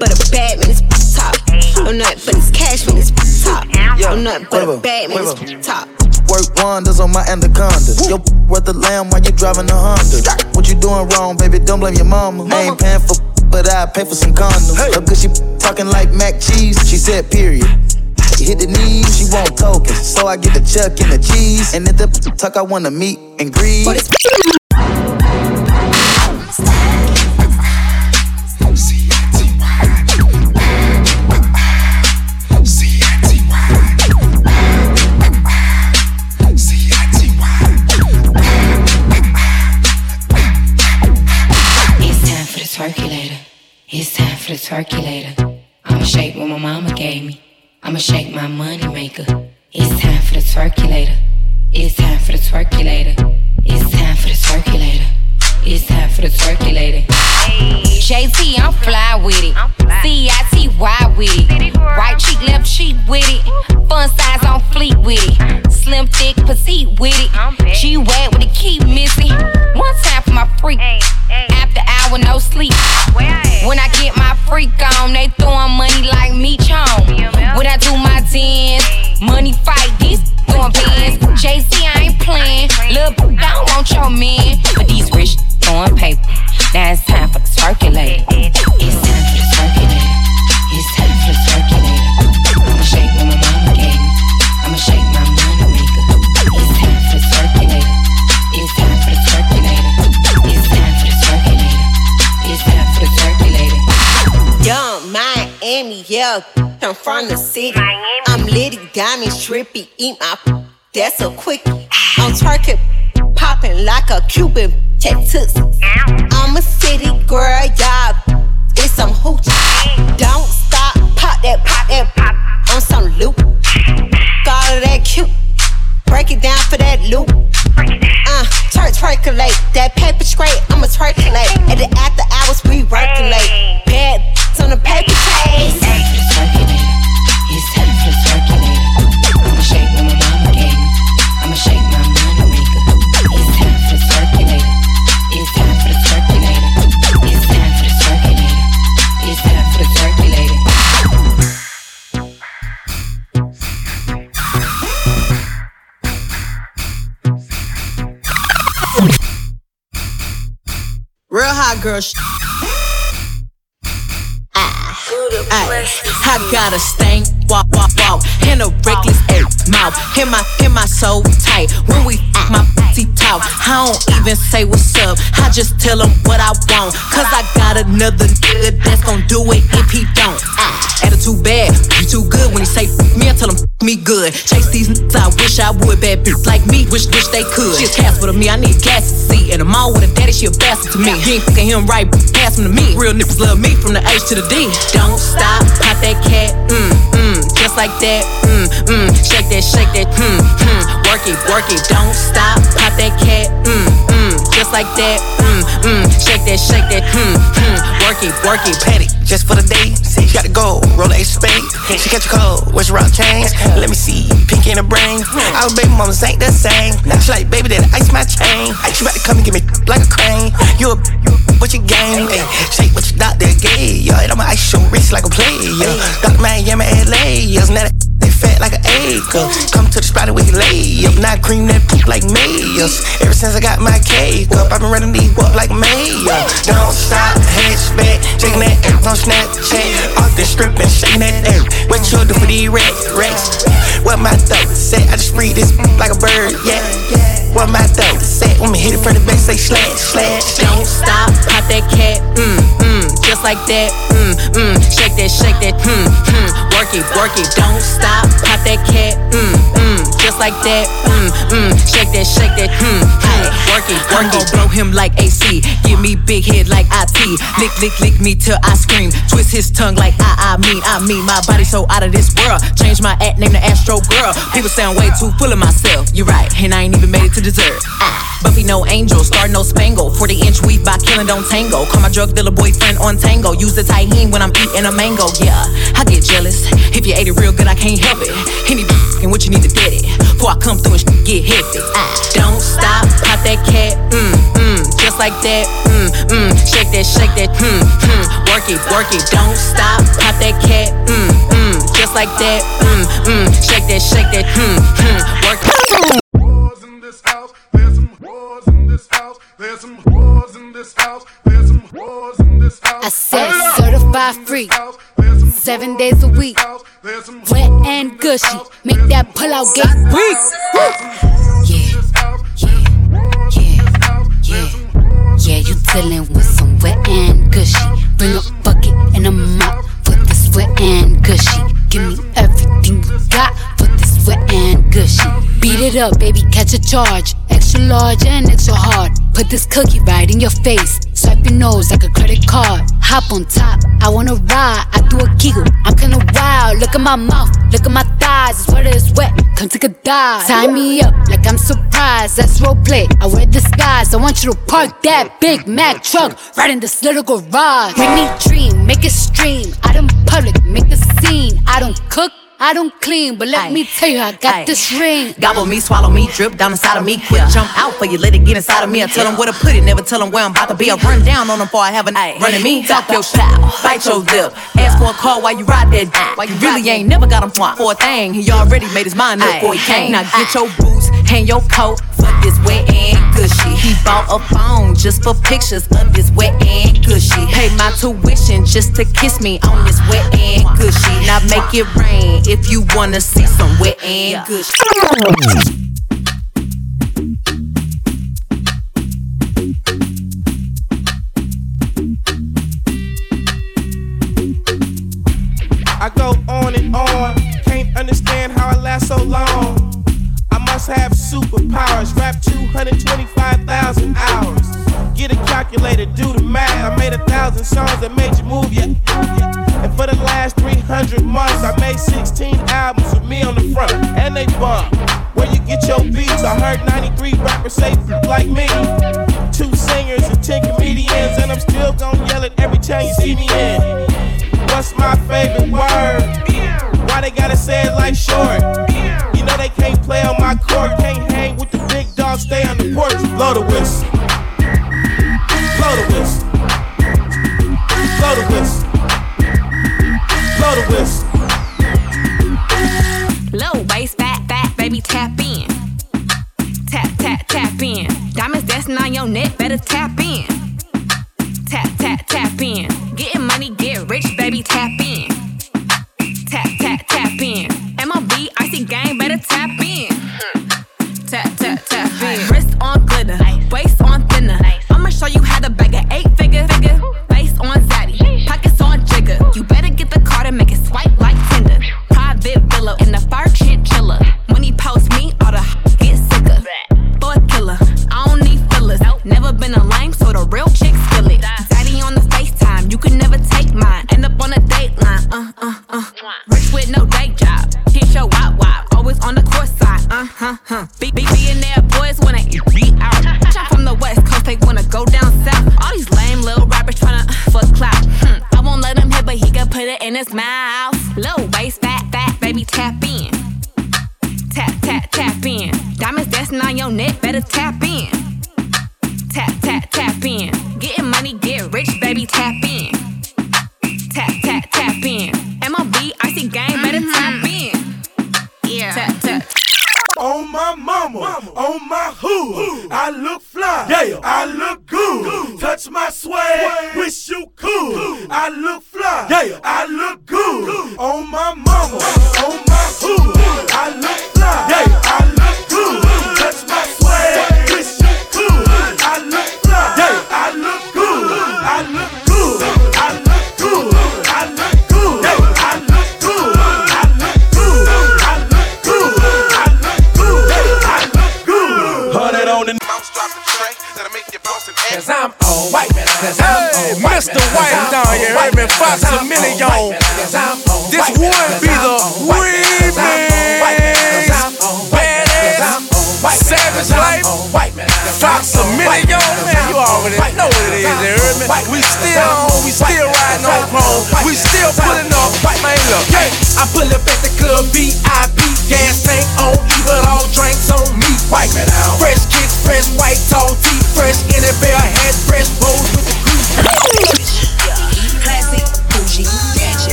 Nothing but a bad man, it's top. Don't nothing but it's cash when it's top. Don't nothing but a bad man, it's top. Work wonders on my anaconda. Yo, worth the lamb while you driving a Honda. What you doing wrong, baby? Don't blame your mama. I ain't paying for, but I pay for some condoms. Hey. Cause she talking like mac cheese. She said, period. Hit the knees, she want tokens. So I get the chuck and the cheese. And if the tuck, I wanna meet and greet. For the circulator. I'ma shake what my mama gave me. I'ma shake my money maker. It's time for the circulator. It's time for the circulator. It's time for the circulator. It's time for the circulator. JT, I'm fly with it. C-I-T-Y with it. Right cheek, left cheek with it. Fun size on fleet with it. Slim, thick, petite with it. G-Wag with the key missing. One time for my freak. Hour, no sleep. When I get my freak on, they throwing money like me chong. When I do my dance, money fight, these doing bands. JC, I ain't playing. Lil' boo, I don't want your man. But these rich throwing paper. Now it's time for the circulator. It's time for the circulator. Yeah. I'm from the city. I'm litty, diamonds, trippy, eat my. That's a quickie. I'm twerking, popping like a Cuban tattoos. I'm a city girl, y'all. It's some hoochie. Don't stop, pop that, pop that, pop. On some loop. Got all that cute. Break it down for that loop. Uh, twerk, twerkulate. That paper straight, I'ma twerkulate. At the after hours, we working late. Bad on the paper chase. Real hot girl. Sh- Ay, I got a stank, walk, walk, walk, and a reckless mouth. Hit my, hit my soul tight. When we my pussy talk, I don't even say what's up. I just tell him what I want. Cause I got another nigga that's gon' do it if he don't. Ah, attitude bad, you too good. When he say me, I tell him me good. Chase these niggas, I wish I would. Bad bitch like me, wish, wish they could. She's Casper to me, I need gas to see. And I'm all with a daddy, she a bastard to me. You ain't fucking him right, pass him to me. Real niggas love me from the H to the D. Don't stop, pop that cat, mm, mm, just like that, mm, mm. Shake that, shake that, mm, mm. Work it, work it, don't stop, pop that cat, mm, mm, just like that, mm, mm. Shake that, shake that, mm, mm. Work it, work it, petty, just for the day. See, you gotta go, roll a spade. She catch a cold, your rock chains? Let me see, in the brain. Our baby mamas ain't the same. Now she like, baby, that ice my chain. She about to come and give me like a crane. You a, what you game? Shake what you your doctor gay. Yo, it on my ice show wrist like a player. Dr. Miami, LA. Yes, now that they fat like an acre. Come to the spot where you lay up. Not cream that poop like mayors. Ever since I got my cake up, I've been running these up like mayor. Don't stop, hatchback. Shaking that ass on Snapchat. Off the strip and shaking that ass. What you do for these racks? Racks. What my throat say? I just free this like a bird, yeah. What my throat say? When me hit it from the back, say slash, slash. Don't stop, pop that cat, mm, mm, just like that, mm, mm. Shake that, shake that, mm, mm. Work it, work it, don't stop, pop that cat, mm, mm, just like that, mm, mm. Shake that, shake that, mm, mm. Work it, work it. blow him like AC, give me big head like IT. Lick, lick, lick me till I scream. Twist his tongue like I, I mean, I mean. My body so out of this world. Change my act, name the Astro Girl. People sound way too full of myself. You're right, and I ain't even made it to dessert. Ah, Buffy no angel, star no spangle. 40 inch weave by killing don't tango. Call my drug dealer boyfriend on tango. Use the Tajín when I'm eating a mango. Yeah, I get jealous. If you ate it real good, I can't help it. Any and what you need to get it. Before I come through and get hectic. Ah, don't stop, pop that cat, mm, just like that, mm, mm. Shake that, shake that, mm, mm. Work it, work it, don't stop, pop that cat, mm, mm, just like that, mm, mm. Shake that, shake that, mm, mm. Work it. There's some whores in this house. There's some whores in this house. I said certified free, seven days a week, wet and gushy. Make that pull out get weak. Yeah, you dealing with some wet and gushy. Bring a bucket and a mop for this wet and gushy. Give me everything you got for this wet and gushy. Beat it up, baby, catch a charge. Extra large and extra hard. Put this cookie right in your face. Swipe your nose like a credit card. Hop on top, I wanna ride. I do a giggle, I'm kinda wild. Look at my mouth, look at my thighs. It's wet, it's wet. Come take a dive. Tie me up like I'm surprised. That's roleplay. I wear disguise. I want you to park that Big Mac truck right in this little garage. Make me dream, make it stream. Out in public, make the scene. I don't cook. I don't clean, but let me tell you, I got Aye. this ring. Gobble me, swallow me, drip down inside of me. Quick jump out for you, let it get inside of me. I tell them where to put it, never tell them where I'm about to be. I run down on them before I have a night. Running me, talk your style, bite your lip. Ask for a call while you ride that dick. Why you really ain't never got him for a thing. He already made his mind up before he came. Now get your boots hang your coat for this wet and gushy. He bought a phone just for pictures of this wet and gushy. Pay my tuition just to kiss me on this wet and gushy. Now make it rain if you wanna see some wet and gushy. understand how I last so long. Must have superpowers. Rap 225,000 hours. Get a calculator, do the math. I made a thousand songs that made you move, yeah. And for the last 300 months, I made 16 albums with me on the front, and they bump. Where you get your beats? I heard 93 rappers say like me. Two singers and 10 comedians, and I'm still gonna yell it every time you see me in. What's my favorite word? Why they gotta say it like short? You know they can't play on my court, can't hang with the big dogs, stay on the porch. Blow the whistle. Blow the whistle. Blow the whistle. Blow the whistle. Low bass, fat, fat, baby, tap in. Tap, tap, tap in. Diamonds dancing on your neck, better tap in.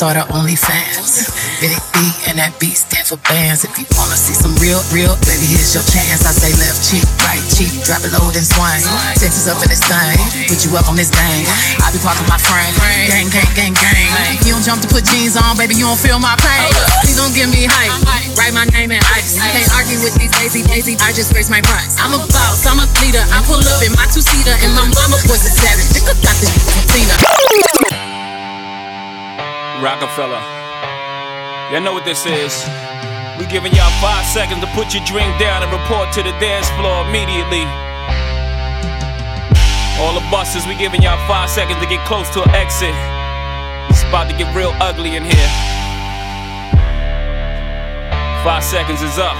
Start her OnlyFans. Big B and that beat stand for bands. If you wanna see some real, real, baby, here's your chance. I say left cheek, right cheek, drop it low and swing. Texas up in this thing, put you up on this thing. I be parking my frame, gang, gang, gang, gang. You don't jump to put jeans on, baby, you don't feel my pain. Please don't give me hype, write my name in ice. Can't argue with these lazy, lazy, I just raise my price. I'm a boss, I'm a leader. I pull up in my two seater, and my mama was a savage. Nigga got this from Tina. Rockefeller. Y'all know what this is. We giving y'all five seconds to put your drink down and report to the dance floor immediately. All the buses, we giving y'all five seconds to get close to an exit. It's about to get real ugly in here. Five seconds is up.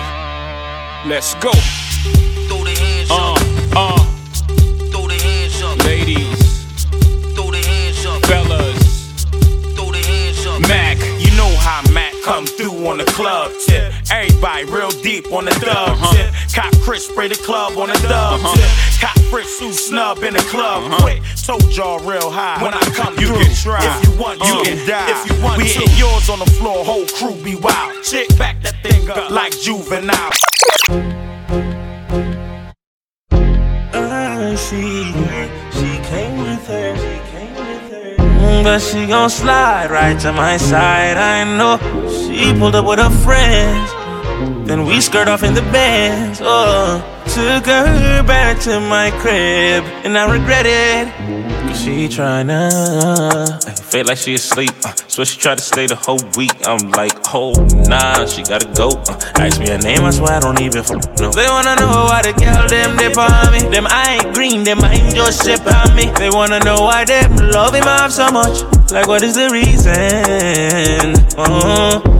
Let's go. Come through on the club tip. Everybody real deep on the dub tip. Cop Chris spray the club on the dub Uh-huh. tip. Cop Chris who snub in the club quick. Told y'all real high. When I come you through, can try. If you want, you can die. If you want we to. hit yours on the floor, whole crew be wild. Chick back that thing up like juvenile. Uh, she, she came with her, But she gon' slide right to my side. I know she pulled up with her friends. Then we skirt off in the bands. Oh, took her back to my crib, and I regret it. She tryna I feel like she asleep. Uh, so she tried to stay the whole week. I'm like, oh nah, she gotta go. Uh, ask me her name, I swear I don't even know. They wanna know why the girl them dip on me. Them I ain't green, them I ain't just ship on me. They wanna know why them love him off so much. Like what is the reason? Uh,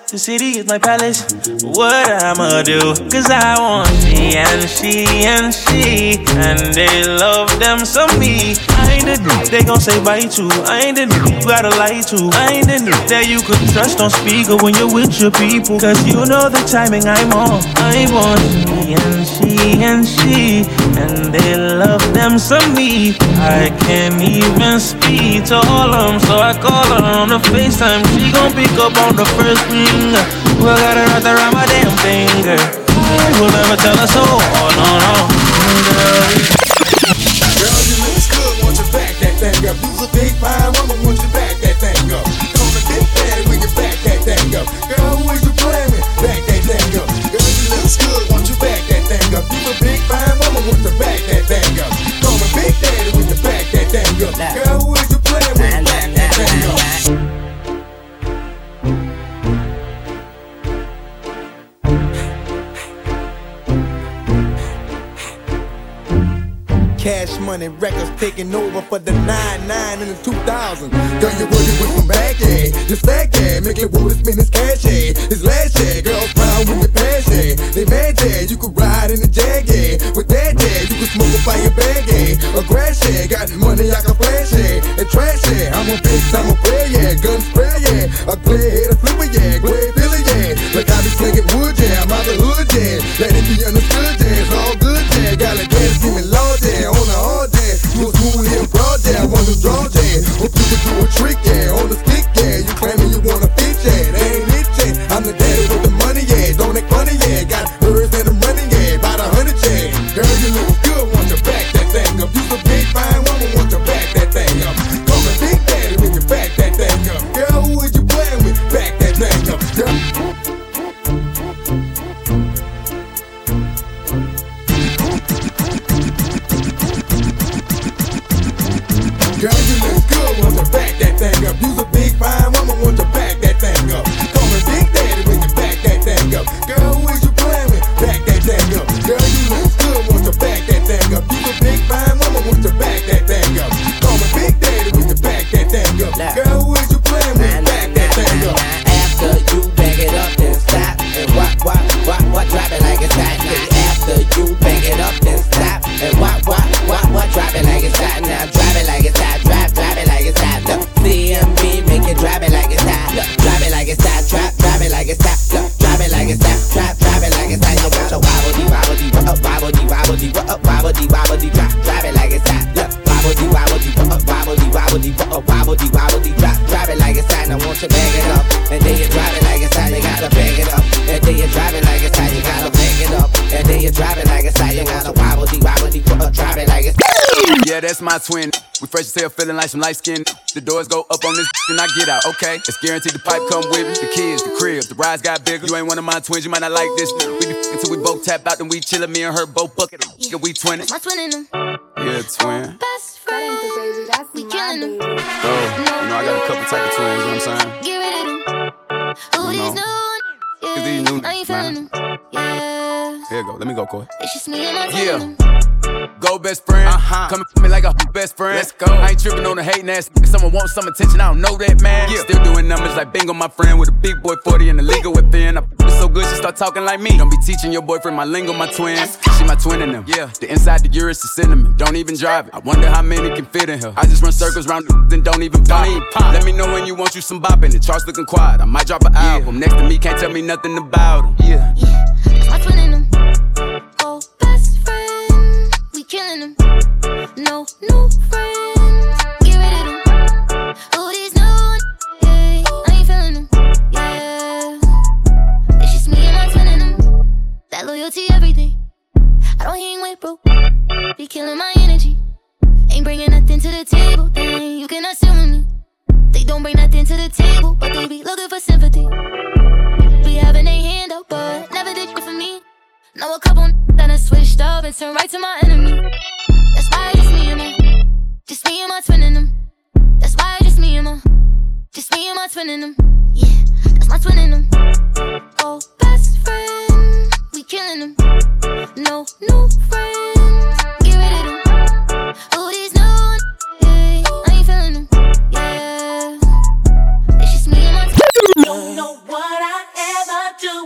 The city is my palace. What I'ma do? Cause I want she and she and she. And they love them some me. I ain't the they gon' say bye to. I ain't the you gotta lie to. I ain't the that you could trust on speaker when you're with your people. Cause you know the timing I'm on. I want she and she and she. And they love them some me. I can't even speak to all of them. So I call her on the FaceTime. She gon' pick up on the first ring. Well, got out there on my damn finger. I will never tell her so. Oh, no, no. Girl, you look good, want you back that thing up. A big fine you back that thing up. Call me Big Daddy when you back that thing up. Girl, who is you? Back that thing up. Girl, you good, want you back that thing up. A big fine woman, want you back that thing up. Call me Big Daddy when you back that thing up. Girl, who is Cash money records taking over for the 9-9 in the 2000s. Girl, you working with some bag, yeah. This fat, yeah. Make it wood, spin this cash, yeah. This last, yeah. Girls proud when you pass, yeah. They mad, yeah. You could ride in the Jag, yeah. With that, yeah. You could smoke a fire bag, yeah. A grass, yeah. Got money I can flash, yeah. And trash, yeah. I'm a bitch, I'm a player, yeah. Gun spray, yeah. A clear head, a flipper, yeah. Grey Billy, yeah. Like I be slinging wood, yeah. I'm out the hood, yeah. Let it be understood, yeah. It's all good, broad, yeah. I want to draw, yeah. Hope you can do a trick, yeah. On the stick, up. Girl, that's my twin. We fresh as hell, feeling like some light skin. The doors go up on this and I get out, okay? It's guaranteed the pipe come with me. The kids, the crib, the rides got bigger. You ain't one of my twins, you might not like this. We be until we both tap out, then we chillin'. Me and her both bucket. Yeah, we twinning. My twin in them. Yeah, twin. Best friend. that's we killing them. Oh, you know I got a couple type of twins. You know what I'm saying? Get rid of them. Who You these know. new? Cause these new I ain't man. feeling them. Yeah. Here you go. Let me go, Coy. It's just me and my Yeah. Go best friend. Uh-huh. Come at me like a best friend. Let's go. I ain't tripping on the hating ass. If someone wants some attention, I don't know that man. Yeah. Still doing numbers like bingo, my friend, with a big boy 40 in the legal within. I f- so good, she start talking like me. Don't be teaching your boyfriend my lingo, my twin. She my twin in them. Yeah. The inside the Urus is cinnamon. Don't even drive it. I wonder how many can fit in here. I just run circles round the and don't even pop. Don't even pop. Let me know when you want you some bopping. The charts looking quiet. I might drop an album. Next to me, can't tell me nothing about him. Yeah. That's my twin in them. Oh, best friend. We killing them. No new friends. Get rid of them. Who oh, these new? Yeah. I ain't feeling them. Yeah. It's just me and my twin in them. That loyalty, everything. I don't hang with bro. Be killing my energy. Ain't bringing nothing to the table. You cannot sit. They don't bring nothing to the table, but they be looking for sympathy. Be having a hand but Know a couple that I switched up and turned right to my enemy. That's why just me and my, just me and my twin in them. That's why just me and my, just me and my twin in them. Yeah, that's my twin in them. Oh, best friend, we killing them. No new friends,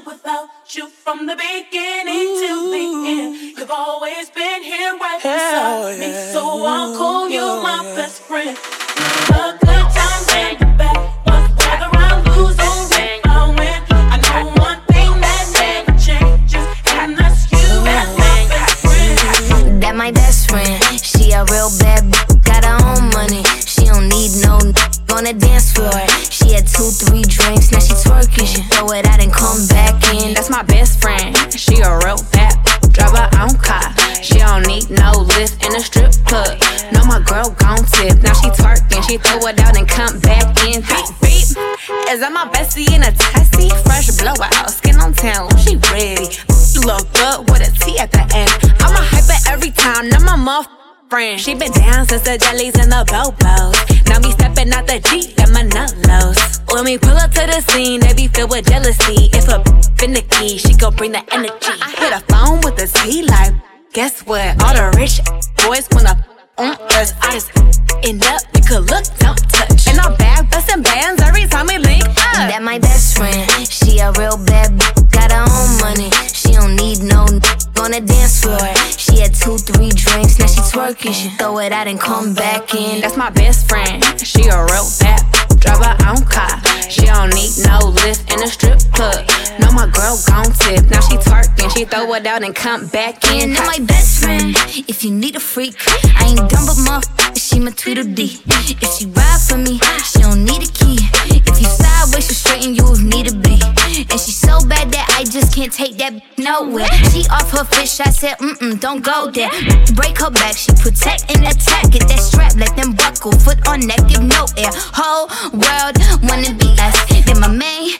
without you from the beginning till the end. You've always been here right beside me, so I'll call you my best friend. The good times and the bad ones, whether I lose or win, I win. I know one thing that never changes, and that's you as my best friend. That my best friend. She a real bad b- got her own money. She don't need no n- on the dance floor. She had two, three drinks, now she twerking. She throw it out no lift in a strip club. No, my girl gon' tip. Now she twerking. She throw it out and come back in. Beep, beep. Is that my bestie in a tessie? Fresh blowout. Skin on town. She ready. Look good with a T at the end. I'm a hyper every time. Now my muff. Friend. She been down since the jellies and the bobos. Now me stepping out the Jeep and my nullos. When we pull up to the scene, they be filled with jealousy. If a finicky, she gon' bring the energy. I hit a phone with a T like, guess what? All the rich boys wanna on us. I just end up, we could look, don't touch. And I'm back busting bands every time we link up. That my best friend. She a real bad b- got her own money. She don't need no n- on the dance floor. She had two, three drinks, now she twerking. She throw it out and come back in. That's my best friend. She a real bad. Drive her own car. She don't need no lift in a strip club. No, my girl gon' tip. Now she twerking. She throw it out and come back in. That my best friend. If you need a freak, I ain't dumb but my she my Tweedledee. If she ride for me, she don't need a key. If you sideways, she straighten you if need to be. And she so bad that I just can't take that nowhere. She off her fish, I said, mm mm, don't go there. Break her back, she protect and attack. Get that strap, let them buckle, foot on neck, give no air. Whole world wanna be us. Then my main,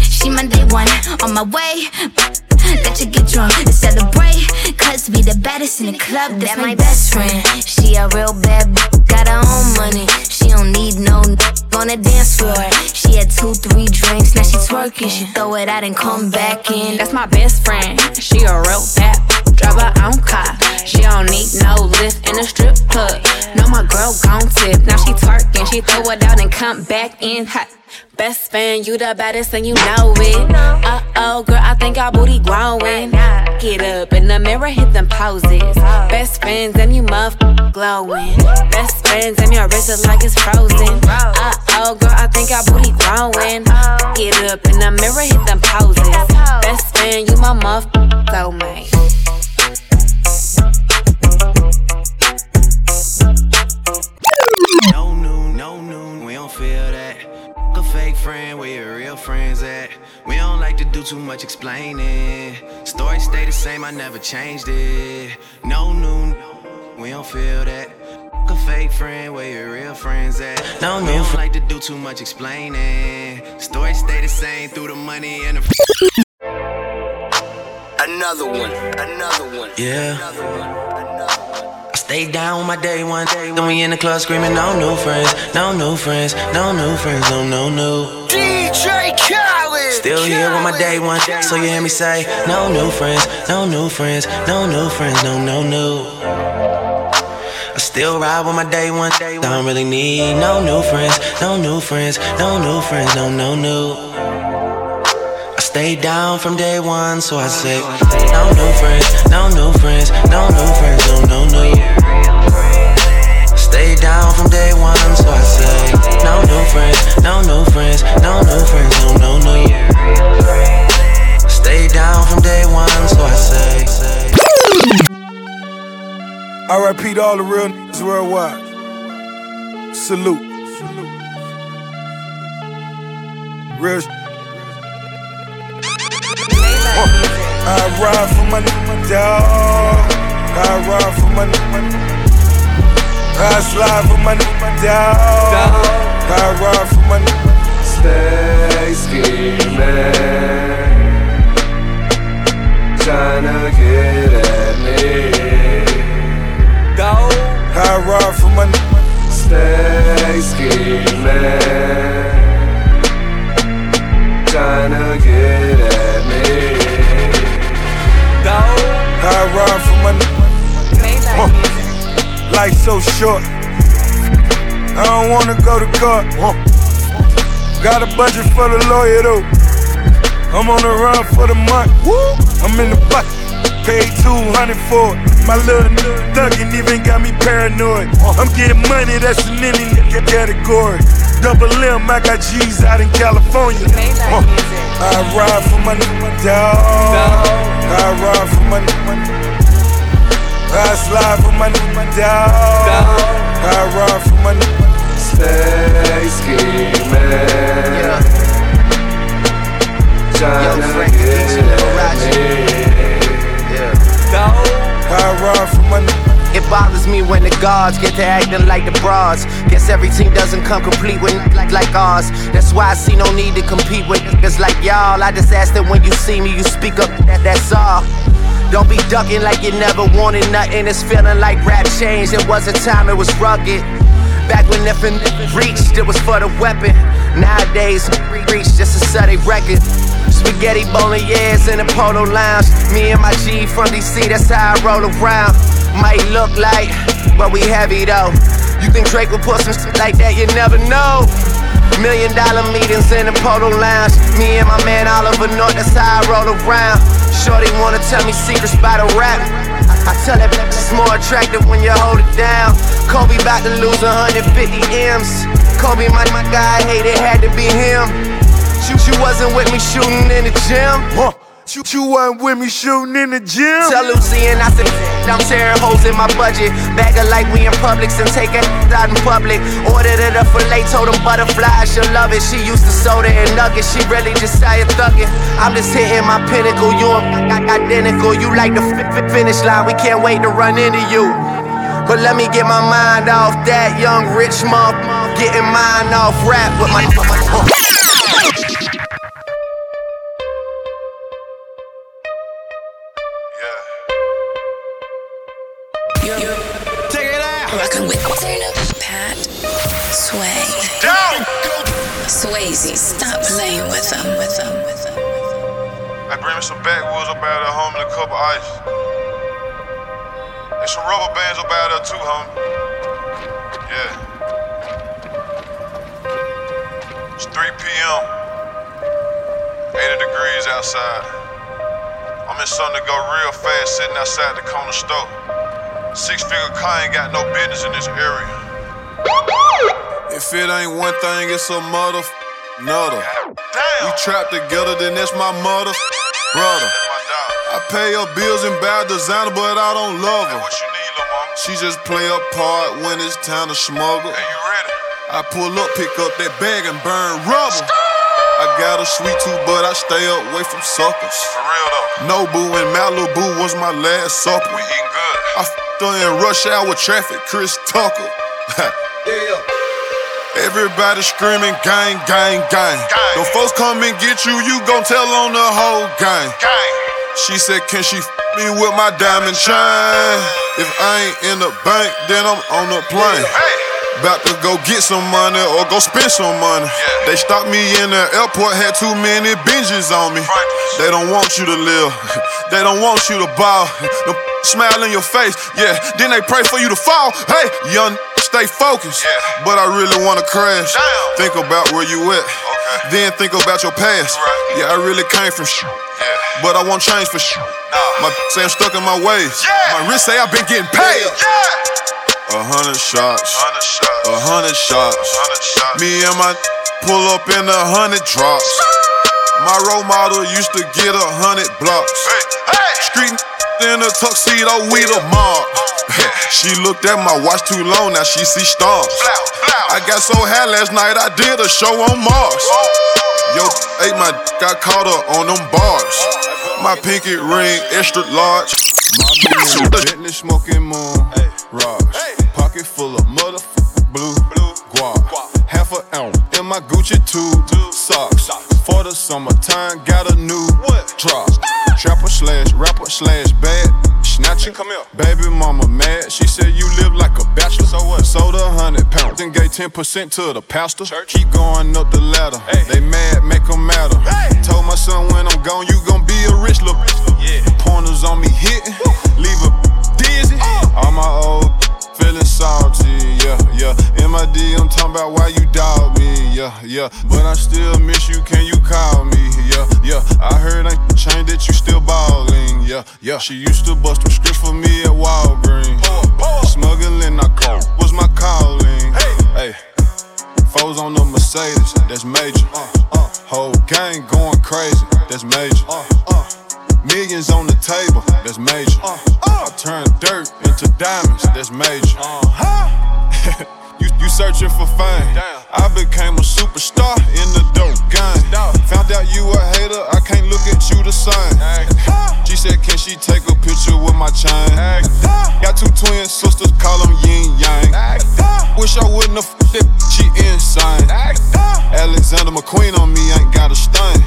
she my day one on my way. Let you get drunk and celebrate. Cause we the baddest in the club. That's my best friend. She a real bad b- got her own money. She don't need no n- on the dance floor. She had two, three drinks, now she twerking. She throw it out and come back in. That's my best friend. She a real bad. Drive her own car. She don't need no lift in a strip club. No, my girl gon' tip. Now she twerking. She throw it out and come back in hot. Best friend, you the baddest and you know it. Uh oh, girl, I think our booty growing. Get up in the mirror, hit them poses. Best friends, and you muff glowing. Best friends, and your wrist is like it's frozen. Uh oh, girl, I think our booty growing. Get up in the mirror, hit them poses. Best friend, you my muff soulmate. No noon, no noon, we don't feel that. A fake friend, where your real friends at? We don't like to do too much explaining. Story stay the same, I never changed it. No noon, we don't feel that. A fake friend, where your real friends at? No we don't like to do too much explaining. Story stay the same through the money and the. Another one, another one. Yeah. I stay down with my day one. day Then we in the club screaming, no new friends, no new friends, no new friends, no, no, no. DJ Khaled. Still here with my day one. So you hear me say, no new friends, no new friends, no new friends, no, no, no. I still ride with my day one. I Don't really need no new friends, no new friends, no new friends, no, no, no. I stayed down from day one, so I say, no new friends, no new friends, no new friends, no, no, no. Stay down from day one, so I say, no new friends, no new friends, no new friends, no, no, no. Stay down from day one, so I say. R.I.P. to all the real niggas worldwide. Salute. Real sh- I ride for my dog. I ride for my n- I slide for my dog. I ride for my Stay scheming, tryna get at me. dog. I ride for my Stay scheming, tryna get I ride for my Huh. Life so short. I don't wanna go to court. Huh. Got a budget for the lawyer though. I'm on the run for the month. I'm in the bucket. Paid 200 for it. My little no thuggin' even got me paranoid. I'm getting money, that's in any category. Double M, I got G's out in California. Huh. I ride for my n- dog. I ride for my n- I slide for my n- dog. I ride for my n- Stay scheming, tryna get at me. I ride for my n- It bothers me when the guards get to acting like the bras. Guess every team doesn't come complete with like like ours. That's why I see no need to compete with niggas like y'all. I just ask that when you see me, you speak up. That, that's all. Don't be ducking like you never wanted nothing. It's feeling like rap changed. It was a time it was rugged. Back when nothing reached, it was for the weapon. Nowadays, reach just to set a record. Spaghetti bolognese in a polo lounge. Me and my G from DC, that's how I roll around. Might look like, but we heavy though. You think Drake would put some shit like that? You never know. Million dollar meetings in the polo lounge. Me and my man Oliver North, that's how I roll around. Shorty wanna tell me secrets by the rap. I, I tell that bitch it's more attractive when you hold it down. Kobe about to lose 150 M's. Kobe, my, my guy, hate it had to be him. You, she wasn't with me shooting in the gym. Huh. You, you wasn't with me shooting in the gym. Tell Lucy and I said, I'm tearing holes in my budget. Bag her like we in Publix and take it out in public. Ordered it up filet, told them butterfly, she'll love it. She used to soda and nuggets, she really just started thugging. I'm just hitting my pinnacle, you and identical. You like the fi- fi- finish line, we can't wait to run into you. But let me get my mind off that young rich mom. Getting mine off rap with my. Take it out. Rockin' with Pat Sway. Swayze, stop playing with them, with them, with them. I bring me some backwoods up out of there, homie, and a cup of ice. And some rubber bands up out there too, homie. Yeah. It's 3 p.m. 80 degrees outside. I'm in something to go real fast sitting outside the corner store. Six figure car ain't got no business in this area. If it ain't one thing, it's a mother another. We trapped together, then that's my mother brother. I pay her bills and buy designer, but I don't love her. She just play a part when it's time to smuggle. I pull up, pick up that bag and burn rubber. I got a sweet tooth, but I stay away from suckers. For real though. Nobu and Malibu was my last supper. We eating good. I her in rush hour with traffic, Chris Tucker. Everybody screaming gang, gang, gang. Them folks come and get you, you gon' tell on the whole gang. She said, can she f me with my diamond chain? If I ain't in the bank, then I'm on the plane. About to go get some money or go spend some money. They stopped me in the airport, had too many binges on me. They don't want you to live, they don't want you to ball. Them smile in your face, yeah. Then they pray for you to fall. Hey, young, stay focused. But I really wanna crash. Think about where you at, then think about your past. Yeah, I really came from shit. But I won't change for shit. My say I'm stuck in my ways. My wrist say I've been getting paid. A hundred shots, a hundred shots. Me and my pull up in a hundred drops. My role model used to get a hundred blocks. Street in a tuxedo with a mob. she looked at my watch too long, now she see stars. I got so high last night, I did a show on Mars. Yo, ate my, got caught up on them bars. My pinky ring extra large. My Bentley smoking moon Pocket full of motherfucking blue guap. Half an ounce in my Gucci tube socks. For the summertime, got a new what? drop. Ah. Trapper slash rapper slash bad snatcher. Come here. Baby mama mad. She said you live like a bachelor. So what? Sold a hundred pounds. Then gave 10% to the pastor. Church. Keep going up the ladder. Hey. They mad, make them matter. Hey. Told my son when I'm gone, you gon' be a rich little yeah. Pointers on me hitting. Leave a dizzy. Uh. All my old feeling salty, yeah, yeah. In my D, I'm talking about why you doubt me, yeah, yeah. But I still miss you, can you call me, yeah, yeah. I heard I changed that you still ballin', yeah, yeah. She used to bust them scripts for me at Walgreens. Uh, uh. Smuggling, I call, was my calling, hey. hey. Foes on the Mercedes, that's major. Uh, uh. Whole gang going crazy, that's major. Millions on the table, that's major. Uh, uh. I turn dirt into diamonds, that's major. Uh-huh. you, searching for fame. I became a superstar in the dope game. Found out you a hater, I can't look at you the same. She said, Can she take a picture with my chain? Got two twin sisters, call them yin yang. Wish I wouldn't have f***ed that, she insane. Alexander McQueen on me, ain't got a stain.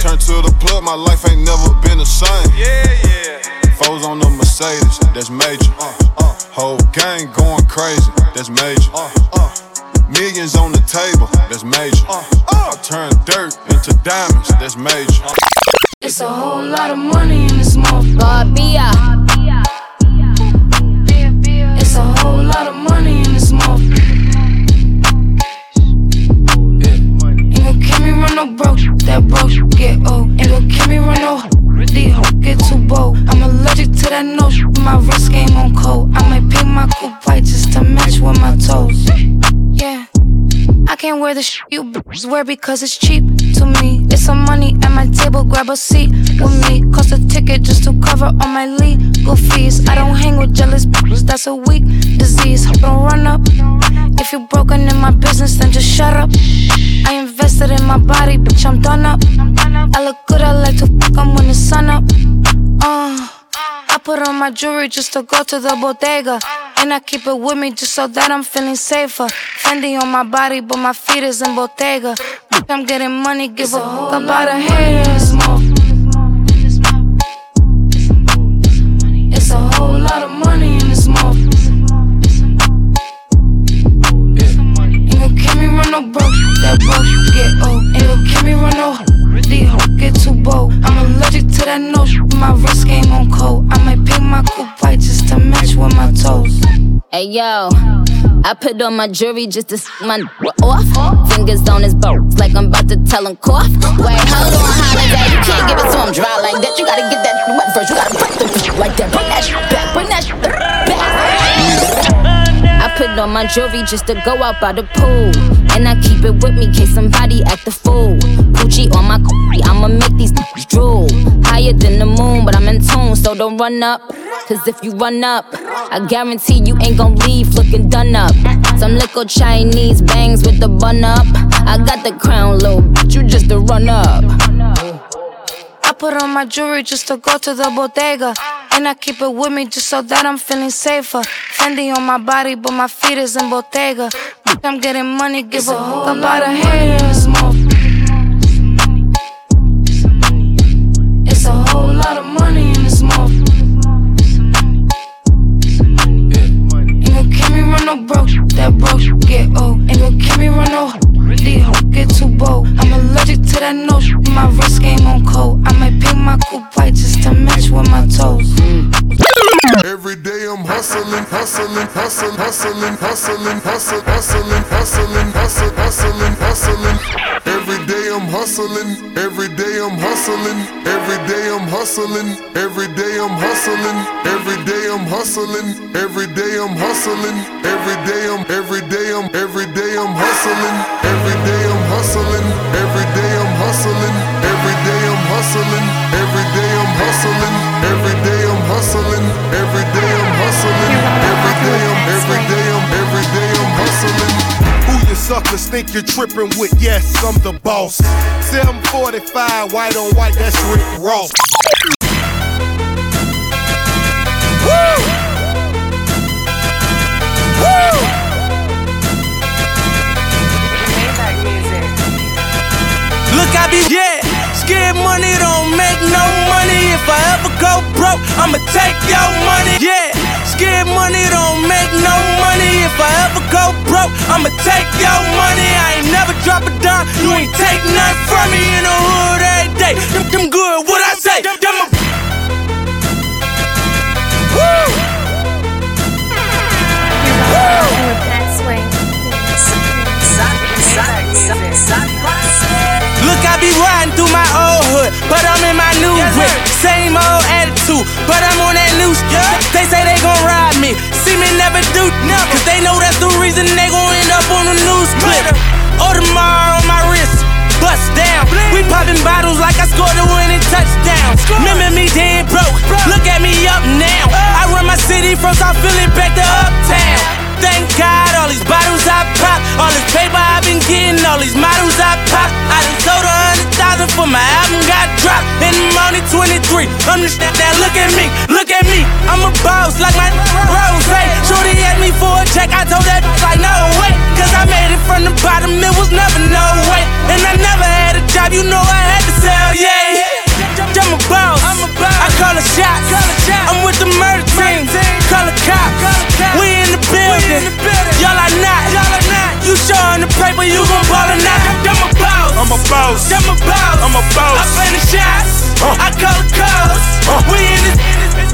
Turn to the plug, my life ain't never been the same. Foes on the Mercedes, that's major. Whole gang going crazy, that's major. Millions on the table, that's major. I turn dirt into diamonds, that's major. It's a whole lot of money in this motherfucker. It's a whole lot of money in this motherfucker. Ain't gon' kill me run no broke, that broke get old. Ain't gon' kill me run no hoes get too bold. I'm allergic to that no shit, my wrist game on cold. I might paint my coupe white just to match with my toes. Yeah. I can't wear the shit you bitches wear because it's cheap to me. It's some money at my table, grab a seat with me. Cost a ticket just to cover all my legal fees. I don't hang with jealous bitches, that's a weak disease. Don't run up. If you're broken in my business, then just shut up. I invested in my body, bitch, I'm done up. I look good, I like to fuck 'em when the sun up. Uh. I put on my jewelry just to go to the bodega. And I keep it with me just so that I'm feeling safer. Fendi on my body, but my feet is in Bottega. I'm getting money, give a fuck about a haters. It's a whole lot of money no broke, that broke get old. Ain't gon' kill me run no these hoes get too bold. I'm allergic to that no shit, my wrist game on cold. I might paint my coupe white just to match with my toes. Hey yo, I put on my jewelry just to see my off. Fingers on his bones like I'm about to tell him cough. Wait, hold on, holiday, you can't give it to him dry like that. You gotta get that wet first. You gotta break the like that. Bring that back, bring that put on my jewelry just to go out by the pool. And I keep it with me case somebody act the fool. Gucci on my coochie, I'ma make these drool. Higher than the moon, but I'm in tune, so don't run up. Cause if you run up, I guarantee you ain't gon' leave looking done up. Some little Chinese bangs with the bun up. I got the crown, little bitch, you just a run up. I put on my jewelry just to go to the bodega. And I keep it with me just so that I'm feeling safer. Fendi on my body, but my feet is in Bottega. I'm getting money, give it's a, a whole lot of motherfucker. It's a whole lot of money in this motherfucker. Ain't gon' keep me run no broke, that broke get old. Ain't gon' keep me run no these whoa. I'm allergic to that nose. My wrist game on cold. I might paint my coupe white just to match with my toes. Every day I'm hustling, hustling, hustling, hustling, hustling, hustling, hustling, hustling, hustling, hustling, hustling. Every day I'm hustling, every day I'm hustling, every day I'm hustling, every day I'm hustling, every day I'm hustling, every day I'm hustling, every day I'm every day I'm every day I'm hustling, every day every day I'm every day I'm hustling. Who you suckers think you're tripping with? Yes, I'm the boss. 745, white on white, that's Rick Ross. Woo! Woo! Look, I be yeah. Scared money don't make no money. If I ever go broke, I'ma take your money. Yeah. Scared money don't make no money. If I ever go broke, I'ma take your money. I ain't never drop a dime. You ain't take nothing from me in the hood every day. Them, them good, what I say? Them a Woo! Look, I be riding through my old hood, but I'm in my new whip. Same old attitude, but I'm on that new shit. They say they gon' ride me, see me never do, cause they know that's the reason they gon' end up on the news clip. Oh, Audemars on my wrist, bust down. We popping bottles like I scored a winning touchdown. Remember me dead broke, look at me up now. I run my city from South Philly back to Uptown. Thank God, all these bottles I pop, all this paper I've been getting, all these models I pop. I done sold a hundred thousand for my album got dropped, and I'm only 23. I'm just that, look at me, look at me. I'm a boss like my rose. Shorty asked me for a check, I told that like no way, cause I made it from the bottom, it was never no way, and I never had a job, you know I had to sell, yeah. I'm a boss. I'm a boss. I call a shot. I'm with the murder team. Call a cop. We in the building. Y'all are not. You showing the paper, you gon' ball or not. I'm a boss. I'm a boss. I'm a boss. I'm a boss. I play the shots. I call the calls. We in this.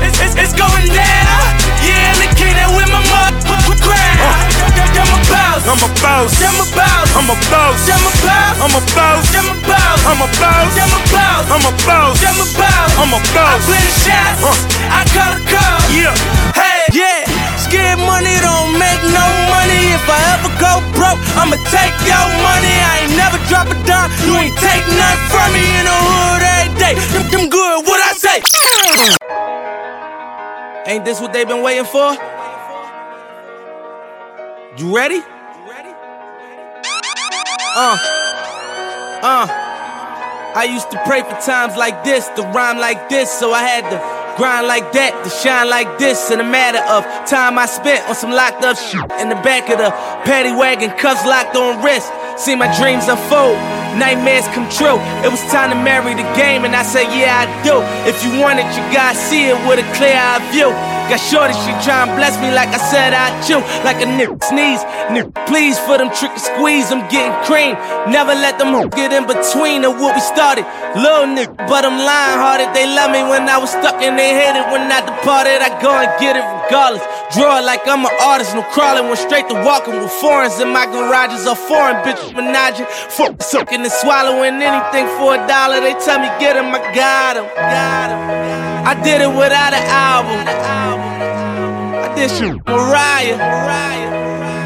It's, it's, it's going down. Yeah, in the kingdom with my mother crown. I'm a boss. I'm a boss. I'm a boss. I'm a boss. I'm a boss. I'm a boss. I'm a boss. I'm a boss. I'm a boss. I'm a boss. I'm a boss. I'm a I boss. play the shots. I call the call. Yeah. Hey, yeah. Scared money don't make no money. If I ever go broke, I'ma take your money. I ain't never drop a dime. You ain't take nothing from me in the hood every day. Them, them good, what I say? Ain't this what they been waiting for? You ready? Uh, uh. I used to pray for times like this, to rhyme like this, so I had to grind like that, to shine like this. In a matter of time I spent on some locked up shit in the back of the paddy wagon, cuffs locked on wrist. See my dreams unfold, nightmares come true. It was time to marry the game, and I said, Yeah, I do. If you want it, you gotta see it with a clear eye view. Got shorty, she try and bless me like I said I chew. Like a nigga sneeze. Nigga, please for them trick and squeeze, I'm getting cream. Never let them get in between of what we started. Little nigga, but I'm lying hearted. They love me when I was stuck and they hated when I departed. I go and get it regardless. Draw it like I'm an artist, no crawling. Went straight to walking with foreigns in my garages. A foreign bitch menaging. Fuck soaking swallowing anything for a dollar. They tell me get him, I got him. I did it without an album. I did shit Mariah.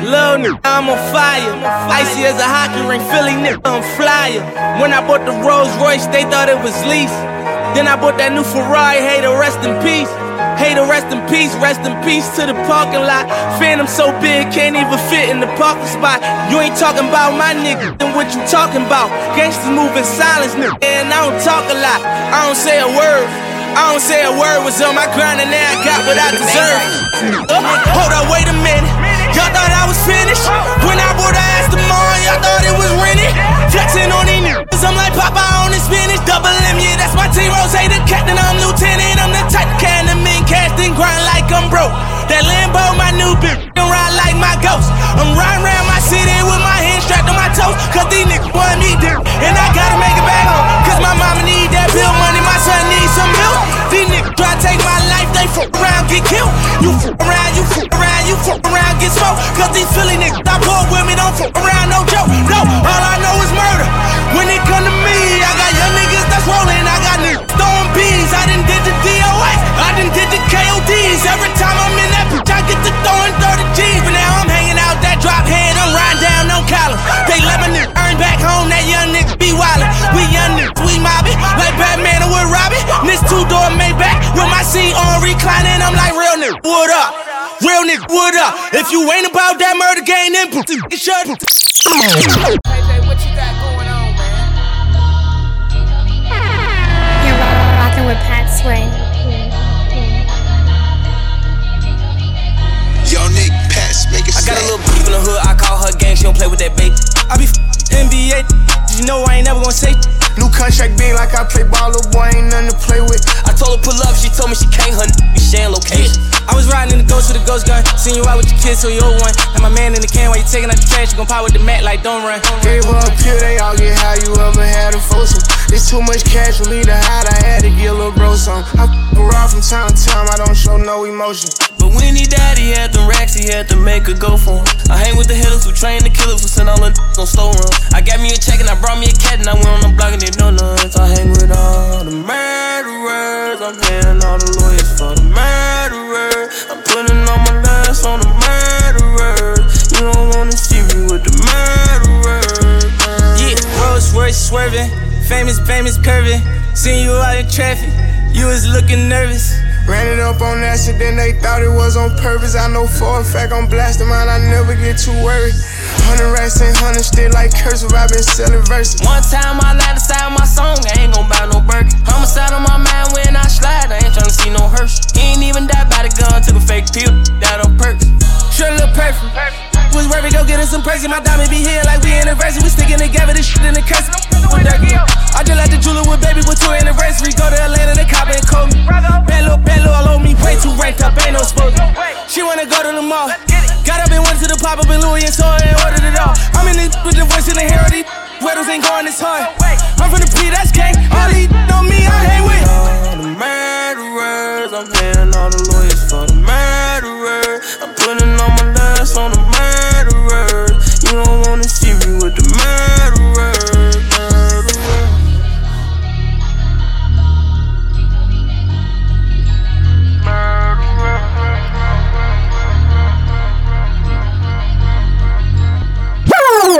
Lil' nigga, I'm on fire. Icy as a hockey ring, Philly nigga, I'm flyer. When I bought the Rolls Royce, they thought it was lease. Then I bought that new Ferrari, hey, to rest in peace. To rest in peace, rest in peace to the parking lot. Phantom so big, can't even fit in the parking spot. You ain't talking about my nigga, then what you talking about? Gangsters move in silence, nigga, and I don't talk a lot. I don't say a word. I don't say a word was on my grind and now I got what I deserve. Uh, hold up, wait a minute. Y'all thought I was finished? When I bought the Aston Martin, y'all thought it was rented? Flexing on these niggas, I'm like Papa on the spinach. Double M, yeah, that's my team. Ross, the captain, I'm lieutenant. I'm the type can of men casting grind like I'm broke. That Lambo, my new bitch, ride like my ghost. I'm riding around my city with my hands strapped on my toes. Cause these niggas want me there. And I gotta make it back home. Cause my mama need that bill money, my son needs some milk. These niggas try to take my life, they fuck around, get killed. You fuck around, you fuck around, you fuck around, get smoked. Cause these Philly niggas I pull with me, don't fuck around, no joke. No, all I know is murder. When it come to me, I got young niggas that's rolling. I got the KODs. Every time I'm in that bitch, I get to throwing 30 G's. But now I'm hanging out that drop head. I'm riding down on Callum. They let my nigga earn back home. That young nigga be wildin'. We young niggas, we mobbing. Like Batman or with Robbie. This two door Maybach with my seat on reclining. I'm like, real nigga, what up? Real nigga, what up? If you ain't about that murder game, then put shut. Hey, babe, what you got going on, You're rocking with Pat Sway. Got a little beef in the hood, I call her gang, she don't play with that bait. I be f- NBA, you know I ain't never gonna say. New contract being like I play ball, little boy, ain't nothing to play with. I told her pull up, she told me she can't, her n- be sharing location. I was riding in the ghost with a ghost gun, seen you out with your kids, so you old one. And my man in the can while you taking out the trash, you gon' pop with the mat like don't run. Gave her a pill, they all get how you ever had a foursome. It's too much cash for me to hide, I had to get a little bro some. I f around from time to time, I don't show no emotion. But when he died, he had them racks, he had to make her go for him. I hang with the hitters who train the killers who send all the on slow run. I got me a check and I brought me a cat and I went on the block and did no nuts. I hang with all the murderers, I'm paying all the lawyers for the murderers. I'm putting all my last on the murderers. You don't wanna see me with the murderers. Yeah, Rolls Royce swerving, famous, famous curving. Seen you out in traffic, you was looking nervous. Ran it up on acid, then they thought it was on purpose. I know for a fact I'm blasting mine, I never get too worried. Hundred racks and hundred still like cursive, i been selling verses. One time I lied inside my song, I ain't gon' buy no burger. Homicide on my mind when I slide, I ain't tryna see no hearse. He ain't even died by the gun, took a fake pill, died on purpose. Sure look perfect. Was worried, go get us some perks. My diamond be here like we anniversary. We sticking together, this shit in the curse. I just like the jeweler with baby with two anniversary. Go to Atlanta, the cop and call me. Bad little, bad little, all on me. Way too ranked up, ain't no smoke. She wanna go to the mall. Got up and went to the pop up in Louis and saw it and ordered it all. I'm in this with the voice in the hair. These weddles ain't going this hard. I'm from the P, that's gang. All these on me, I hang with. All the murderers, I'm paying all the lawyers with the murderers.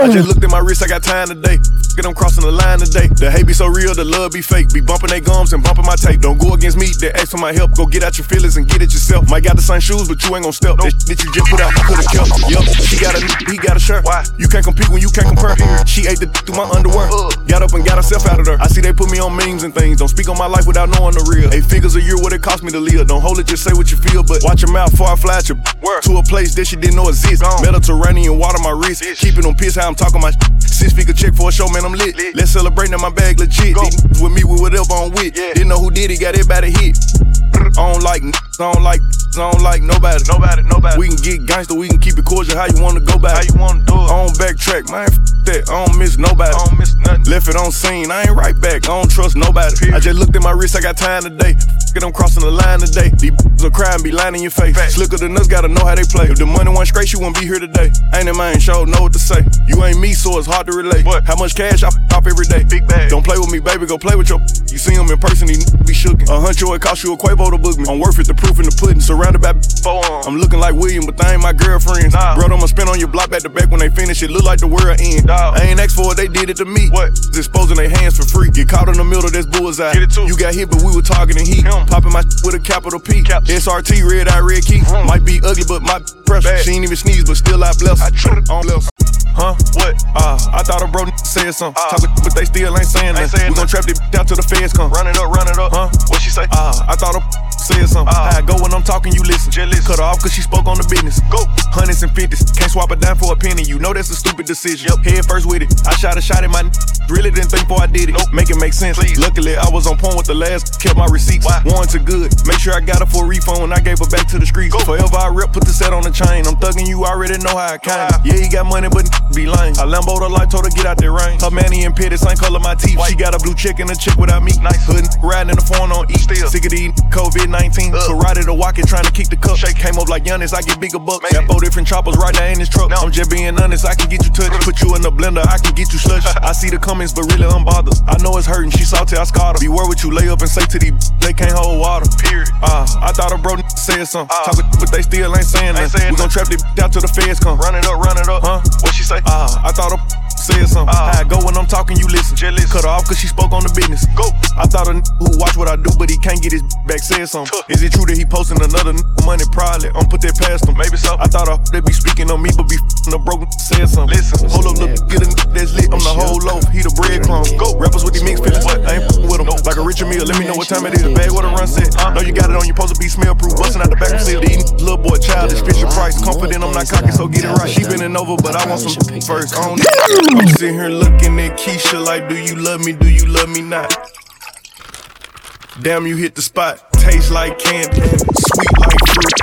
I just looked at my wrist, I got time today. Get I'm crossing the line today. The hate be so real, the love be fake. Be bumping they gums and bumping my tape. Don't go against me, they ask for my help. Go get out your feelings and get it yourself. Might got the same shoes, but you ain't gon' step. That, that you just put out, you could've kept. Yup, she got a he got a shirt. Why? You can't compete when you can't compare. She ate the through my underwear. Got up and got herself out of there. I see they put me on memes and things. Don't speak on my life without knowing the real. Eight figures a year, what it cost me to live. Don't hold it, just say what you feel. But watch your mouth before I fly at your to a place that she didn't know exist. Mediterranean water my wrist. Keeping them pissed how I'm talking my Six figure check for a show, man, I'm lit. Let's celebrate now my bag legit. These with me with whatever I'm with. Didn't know who did it, got everybody hit. I don't like, I don't like, I don't like nobody. Nobody, nobody. We can get gangster, we can keep it cordial. How you wanna go back? How you wanna do it? I don't backtrack, man. F that. I don't miss nobody. I don't miss nothing. Left it on scene, I ain't right back. I don't trust nobody. I just looked at my wrist, I got time today. Get them crossing the line today. These will cry and be lying in your face. Slicker than us, gotta know how they play. If the money went straight, you wouldn't be here today. Ain't that man show know what to say. You ain't me, so it's hard to relate. What? How much cash I off every day? Big bag. Don't play with me, baby. Go play with your. You see him in person, he be shookin'. A huncho, it cost you a Quavo book me. I'm worth it, the proof in the pudding. Surrounded by forearms. I'm looking like William, but they ain't my girlfriends. Nah. Bro, I'ma spin on your block back to back when they finish. It look like the world end. Dog. I ain't asked for it, they did it to me. What? Disposing their hands for free. Get caught in the middle, that's bullseye. Get it too. You got hit, but we were targeting heat. Him. Popping my with a capital P. Caps. SRT, red eye, red key. Might be ugly, but my pressure. She ain't even sneeze, but still I bless. I on bless. Huh? What? Uh, I thought a bro said something. Uh, Talking, but they still ain't saying that. We gon' trap this out till the feds come. Run it up, run it up. Huh? What she say? Uh, I thought a said something. Uh, I go when I'm talking, you listen. Just Cut her off cause she spoke on the business. Go. Hundreds and fifties. Can't swap it down for a penny. You know that's a stupid decision. Yep. Head first with it. I shot a shot at my n- Really didn't think before I did it. Nope. Make it make sense. Please. Luckily, I was on point with the last. Kept my receipts. Why? Warrants are good. Make sure I got her for a refund when I gave her back to the streets. Go. Forever I rep, put the set on the chain. I'm thugging you, I already know how I came. Yeah, he got money, but n- be lame. I Lambo the light, told her get out there rain. Her manny and pit, same color my teeth. White. She got a blue chick and a chick without me. Nice hood, riding in the phone on E. Still. Sick of these COVID 19. Karate to watch pocket trying to kick the cup. Shake came up like Giannis, I get bigger bucks. Got four different choppers right there in this truck. I'm just being honest, I can get you touched. Put you in the blender, I can get you slush. I see the comments, but really I'm bothered. I know it's hurting, she salty, I scarred her. Beware what you lay up and say to these, they can't hold water. Period. Ah, uh, I thought a bro said something. Uh, Talking, but they still ain't saying nothing. We gon' trap this out till the feds come. Run it up, run it up. Huh? What she say? Ah, uh, I thought a said something. Uh, How I go when I'm talking, you listen. Jealous. Cut her off cause she spoke on the business. Go. I thought a n- who watch what I do, but he can't get his back said something. Tuh. Is it true that he posting another n- money? Probably. I'm put that past him. Maybe so. I thought I, they be speaking on me, but be f***ing a broken said something. Listen. Hold up, look, get a n- that's lit. I'm the whole loaf. He the breadcrumb. Go. Rappers with the mixed feelings, but I ain't f- with them. Like a Richard Mille, let me know what time it is. Bag what a run set. Uh, know you got it on, your supposed to be smell proof. Busting out the back of seal. These little boy childish, Fisher Price. Confident I'm not cocky, so get it right. She bending over, but I want some first. I don't I'm sitting here looking at Keisha like, do you love me? Do you love me not? Damn, you hit the spot. Taste like candy, sweet like fruit,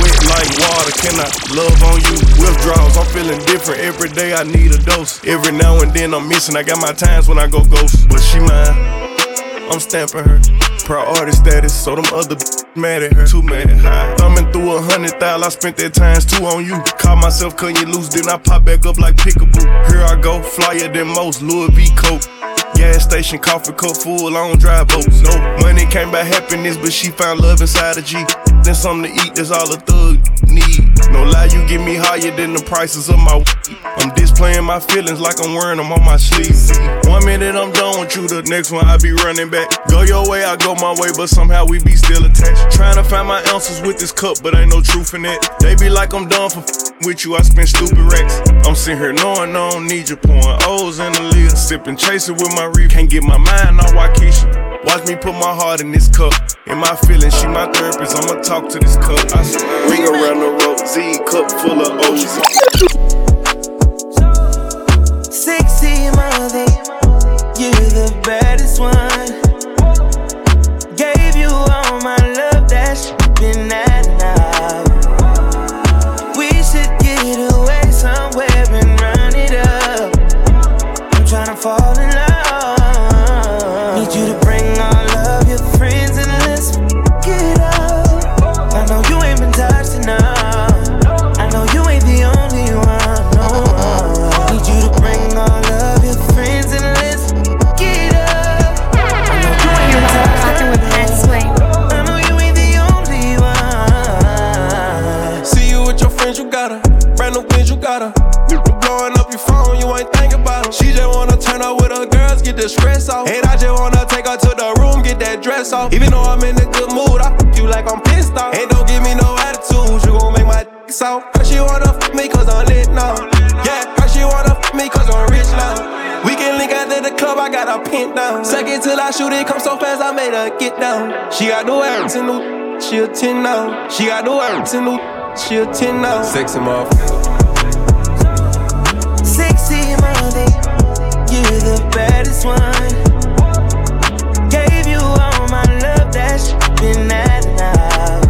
wet like water. Can I love on you? Withdrawals, I'm feeling different. Every day I need a dose. Every now and then I'm missing. I got my times when I go ghost, but she mine. I'm stamping her. Priority status, so them other mad at her. Too mad. Thumbing through a hundred thousand, I spent that times two on you. Caught myself cutting you loose, then I pop back up like pickaboo. Here I go, flyer than most, Louis V. Coke. Gas station, coffee cup full, I don't drive boats. No money came by happiness, but she found love inside a G. Then something to eat, that's all a thug need. No lie, you get me higher than the prices of my weed. I'm displaying my feelings like I'm wearing them on my sleeve. One minute I'm done with you, the next one I be running back. Go your way, I go my way, but somehow we be still attached. Trying to find my answers with this cup, but ain't no truth in it. They be like I'm done for with you, I spend stupid racks. I'm sitting here knowing I don't need you, pouring O's in the lid, sipping, chasing with my reef. Can't get my mind on Waukesha. Watch me put my heart in this cup. In my feelings, she my therapist. I'ma talk to this cup. I. Ring around the road, Z cup full of O's. Sexy mother, you're the baddest one. Gave you all my love, that's been that the stress off. And I just wanna take her to the room, get that dress off. Even though I'm in a good mood, I fuck you like I'm pissed off. And don't give me no attitude, you gon' make my dick soft. Her she wanna fuck me cause I'm lit now. Yeah, her she wanna fuck me cause I'm rich now. We can link after the club, I got her pinned down. Second till I shoot it, come so fast, I made her get down. She got no ass in the she a 10 now. She got no ass in the she a 10 now. Sexy motherfucker. Baddest one. Gave you all my love, that's been now.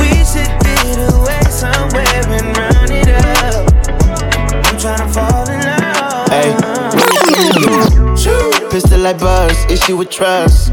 We should get away somewhere and run it up. I'm tryna fall in love. Hey. Pistol like buzz, issue with trust.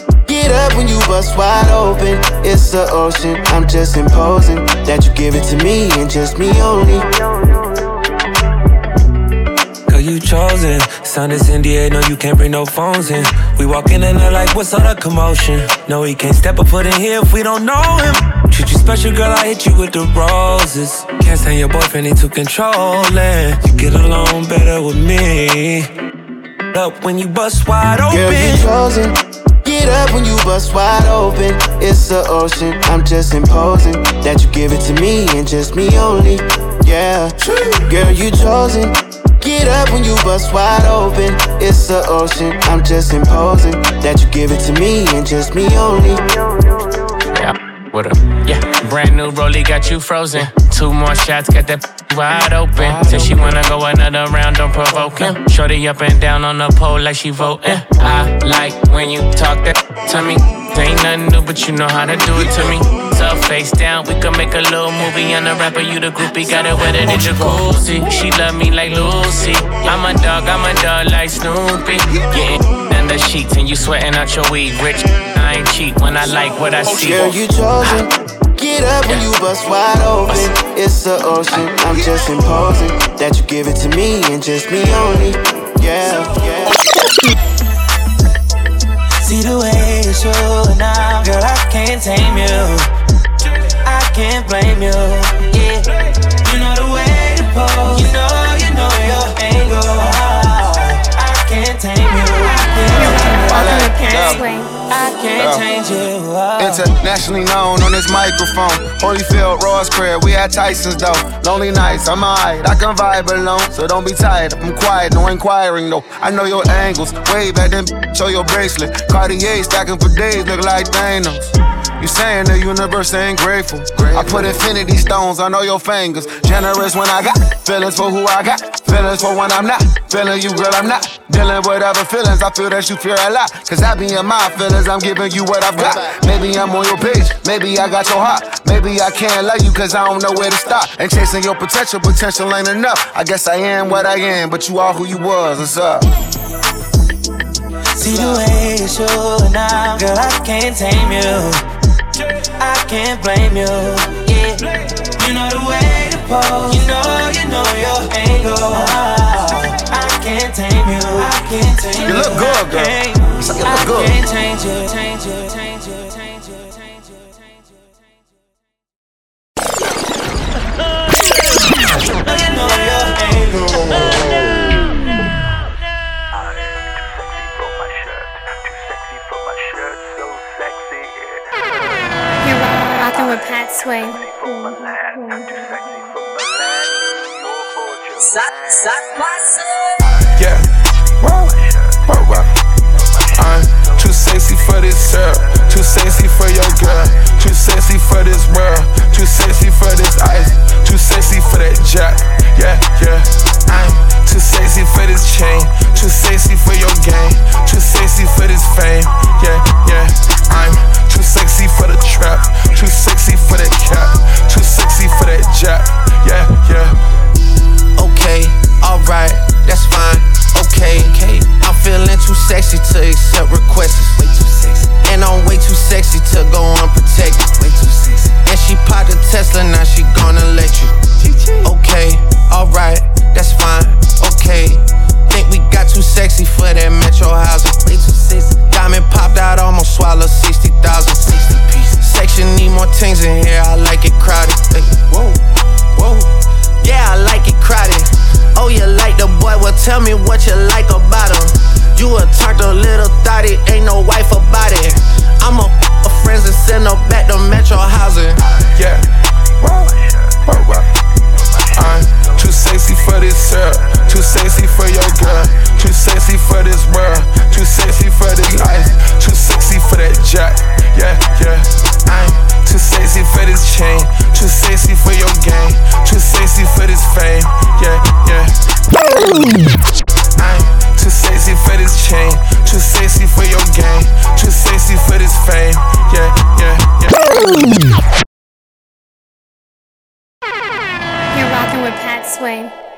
Get up when you bust wide open. It's the ocean. I'm just imposing that you give it to me and just me only. Girl, you chosen. Sound is NDA, no, you can't bring no phones in. We walk in and they're like, what's all the commotion? No, he can't step a foot in here if we don't know him. Treat you special, girl, I hit you with the roses. Can't stand your boyfriend, he too controlling. You get along better with me. Up when you bust wide open. Girl, you chosen. Get up when you bust wide open. It's the ocean. I'm just imposing that you give it to me and just me only. Yeah, true, girl, you chosen. Get up when you bust wide open. It's the ocean. I'm just imposing that you give it to me and just me only. with her. Yeah, brand new rollie got you frozen. Two more shots, got that wide open. Said she wanna go another round, don't provoke him. Shorty up and down on the pole like she voting. I like when you talk that to me. Ain't nothing new, but you know how to do it to me. So face down, we can make a little movie. I'm the rapper, you the groupie, got it wetter than jacuzzi. She love me like Lucy. I'm a dog, I'm a dog like Snoopy. In the sheets and you sweating out your weed. Rich, I ain't cheap when I like what I oh, see. Girl, you chosen. Get up when you bust wide open. It's the ocean. I'm just imposing that you give it to me and just me only. Yeah, yeah. See the way you're showing now, girl, I can't tame you. I can't blame you. Yeah, you know the way to pose. You know, you know your angle. I can't tame you. I can't tame you. I can't change you. Internationally known on this microphone. Holyfield, Ross Crab, we at Tyson's though. Lonely nights, I'm alright. I can vibe alone, so don't be tired. I'm quiet, no inquiring though. I know your angles. Way back then, show your bracelet. Cartier stacking for days, look like Thanos. You saying the universe ain't grateful. I put infinity stones on all your fingers. Generous when I got feelings for who I got. Feelings for when I'm not. Feeling you, girl, I'm not. Dealing with other feelings. I feel that you fear a lot. Cause I be in my feelings. I'm giving you what I've got. Maybe I'm on your page. Maybe I got your heart. Maybe I can't love you cause I don't know where to stop. And chasing your potential, potential ain't enough. I guess I am what I am, but you are who you was. What's up? See the way you're now, girl, I can't tame you. I can't blame you. Yeah, you know the way to pose. You know, you know your angle. I can't tame you. I can't tame you. You look good, girl. I you look good. can't change you. Change you. Change you. Sway. Yeah. Whoa. Whoa, whoa. I'm too sexy for this syrup. Too sexy for your girl. Too sexy for this world. Too sexy for this ice. Too sexy for that jack. Yeah, yeah. I'm too sexy for this chain. Too sexy for your game. Too sexy for this fame. Yeah, yeah. I'm too sexy for the trap, too sexy for that cap, too sexy for that jap. Yeah, yeah. Okay, alright, that's fine. Okay, okay. I'm feeling too sexy to accept requests. Way too sexy. And I'm way too sexy to go unprotected. Way too sexy. And she popped a Tesla, now she gonna let you. Okay, alright, that's fine. Okay think we got too sexy for that metro housing. Diamond popped out, almost swallowed 60,000. 60 pieces. Section need more things in here, I like it crowded. Ay, whoa, whoa. Yeah, I like it crowded. Oh, you like the boy? Well, tell me what you like about him. You a turtle little thotty, ain't no wife about it. I'm a f- friends and send her back to metro housing. Yeah. Whoa, whoa, whoa. I'm too sexy for this syrup, too sexy for your girl, too sexy for this world, too sexy for this life, too sexy for that jack. Yeah, yeah. I'm too sexy for this chain, too sexy for your game, too sexy for this fame. Yeah, yeah. I'm too sexy for this chain, too sexy for your game, too sexy for this fame. Yeah, yeah, yeah. Talking with Pat Swain.